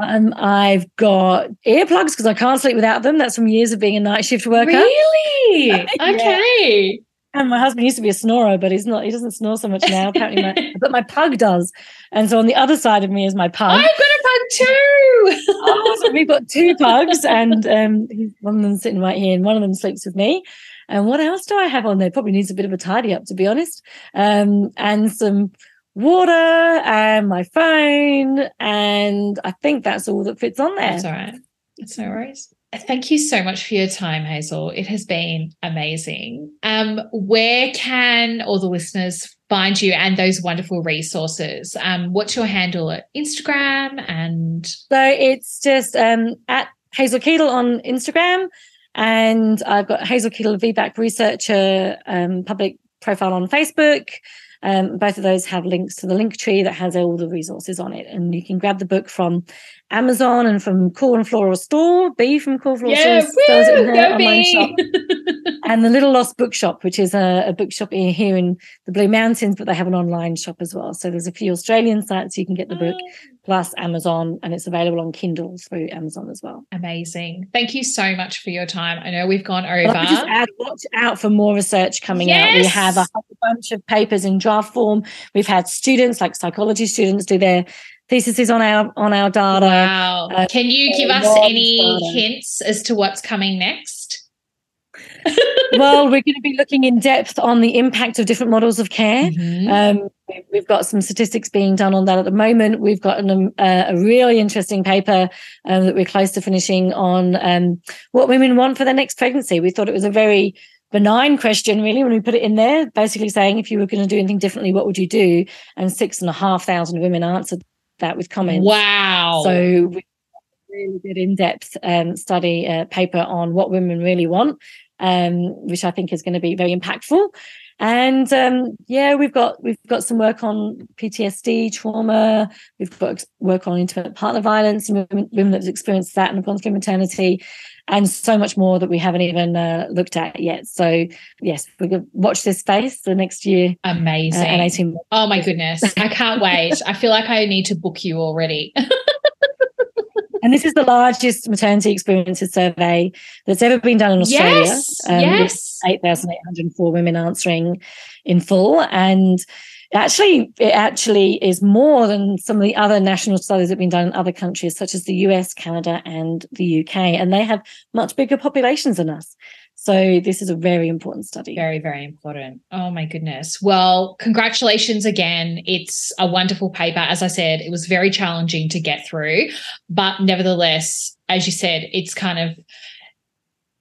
Um, I've got earplugs because I can't sleep without them. That's from years of being a night shift worker. Really? *laughs* yeah. Okay. And my husband used to be a snorer, but he's not. He doesn't snore so much now. Apparently, my, *laughs* but my pug does. And so on the other side of me is my pug. I've got a pug too. *laughs* oh, so we've got two pugs, and um, one of them's sitting right here, and one of them sleeps with me. And what else do I have on there? Probably needs a bit of a tidy up, to be honest. Um, and some water and my phone, and I think that's all that fits on there. That's all right. That's no worries. Thank you so much for your time, Hazel. It has been amazing. Um, where can all the listeners find you and those wonderful resources? Um, what's your handle at Instagram? And so it's just um, at Hazel Keedle on Instagram, and I've got Hazel Keedle VBAC researcher um, public profile on Facebook. Um, both of those have links to the link tree that has all the resources on it. And you can grab the book from Amazon and from Cool and Floral Store. B from Cool Floral yeah, Store in their online shop. *laughs* and the Little Lost Bookshop, which is a, a bookshop here in the Blue Mountains, but they have an online shop as well. So there's a few Australian sites you can get the book. Plus Amazon, and it's available on Kindle through Amazon as well. Amazing. Thank you so much for your time. I know we've gone over. Just add, watch out for more research coming yes. out. We have a bunch of papers in draft form. We've had students, like psychology students, do their theses on our on our data. Wow. Uh, Can you give us any data. hints as to what's coming next? *laughs* well, we're going to be looking in depth on the impact of different models of care. Mm-hmm. Um, we've got some statistics being done on that at the moment. We've got an, um, uh, a really interesting paper um, that we're close to finishing on um, what women want for their next pregnancy. We thought it was a very benign question, really, when we put it in there, basically saying if you were going to do anything differently, what would you do? And six and a half thousand women answered that with comments. Wow. So we really good in-depth um, study uh, paper on what women really want um, which I think is going to be very impactful. And um, yeah, we've got we've got some work on PTSD, trauma. We've got work on intimate partner violence and women, women that have experienced that and have gone through maternity, and so much more that we haven't even uh, looked at yet. So yes, going to watch this space the next year. Amazing. Uh, and 18 Oh my goodness. I can't wait. I feel like I need to book you already. *laughs* And this is the largest maternity experiences survey that's ever been done in Australia. Yes. Um, yes. 8,804 women answering in full. And actually, it actually is more than some of the other national studies that have been done in other countries, such as the US, Canada, and the UK. And they have much bigger populations than us. So this is a very important study. Very, very important. Oh my goodness. Well, congratulations again. It's a wonderful paper. As I said, it was very challenging to get through, but nevertheless, as you said, it's kind of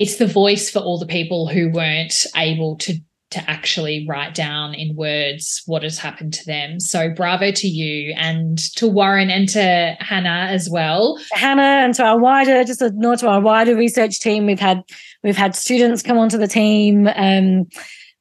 it's the voice for all the people who weren't able to to actually write down in words what has happened to them. So bravo to you and to Warren and to Hannah as well. Hannah and to our wider, just a nod to our wider research team. We've had we've had students come onto the team. Um,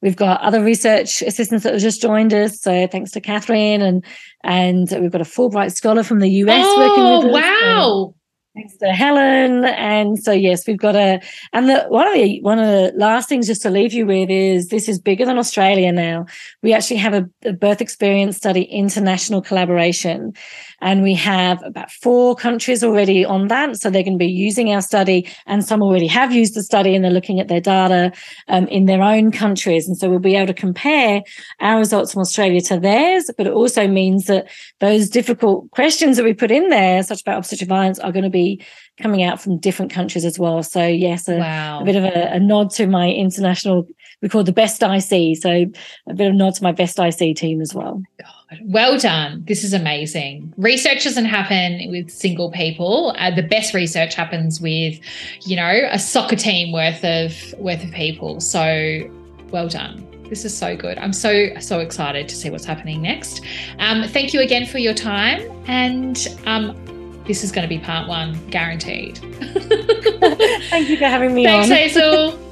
we've got other research assistants that have just joined us. So thanks to Catherine and and we've got a Fulbright scholar from the US oh, working with us. Wow. Thanks to Helen. And so yes, we've got a and the one of the one of the last things just to leave you with is this is bigger than Australia now. We actually have a, a birth experience study international collaboration. And we have about four countries already on that. So they're going to be using our study, and some already have used the study and they're looking at their data um, in their own countries. And so we'll be able to compare our results from Australia to theirs. But it also means that those difficult questions that we put in there, such about obstetric violence, are going to be coming out from different countries as well. So yes, a, wow. a bit of a, a, nod to my international. We call the best IC, so a bit of a nod to my best IC team as well. God. Well done. This is amazing. Research doesn't happen with single people. Uh, the best research happens with, you know, a soccer team worth of worth of people. So, well done. This is so good. I'm so so excited to see what's happening next. Um, thank you again for your time, and um, this is going to be part one, guaranteed. *laughs* *laughs* thank you for having me Thanks, on. Thanks, Hazel. *laughs*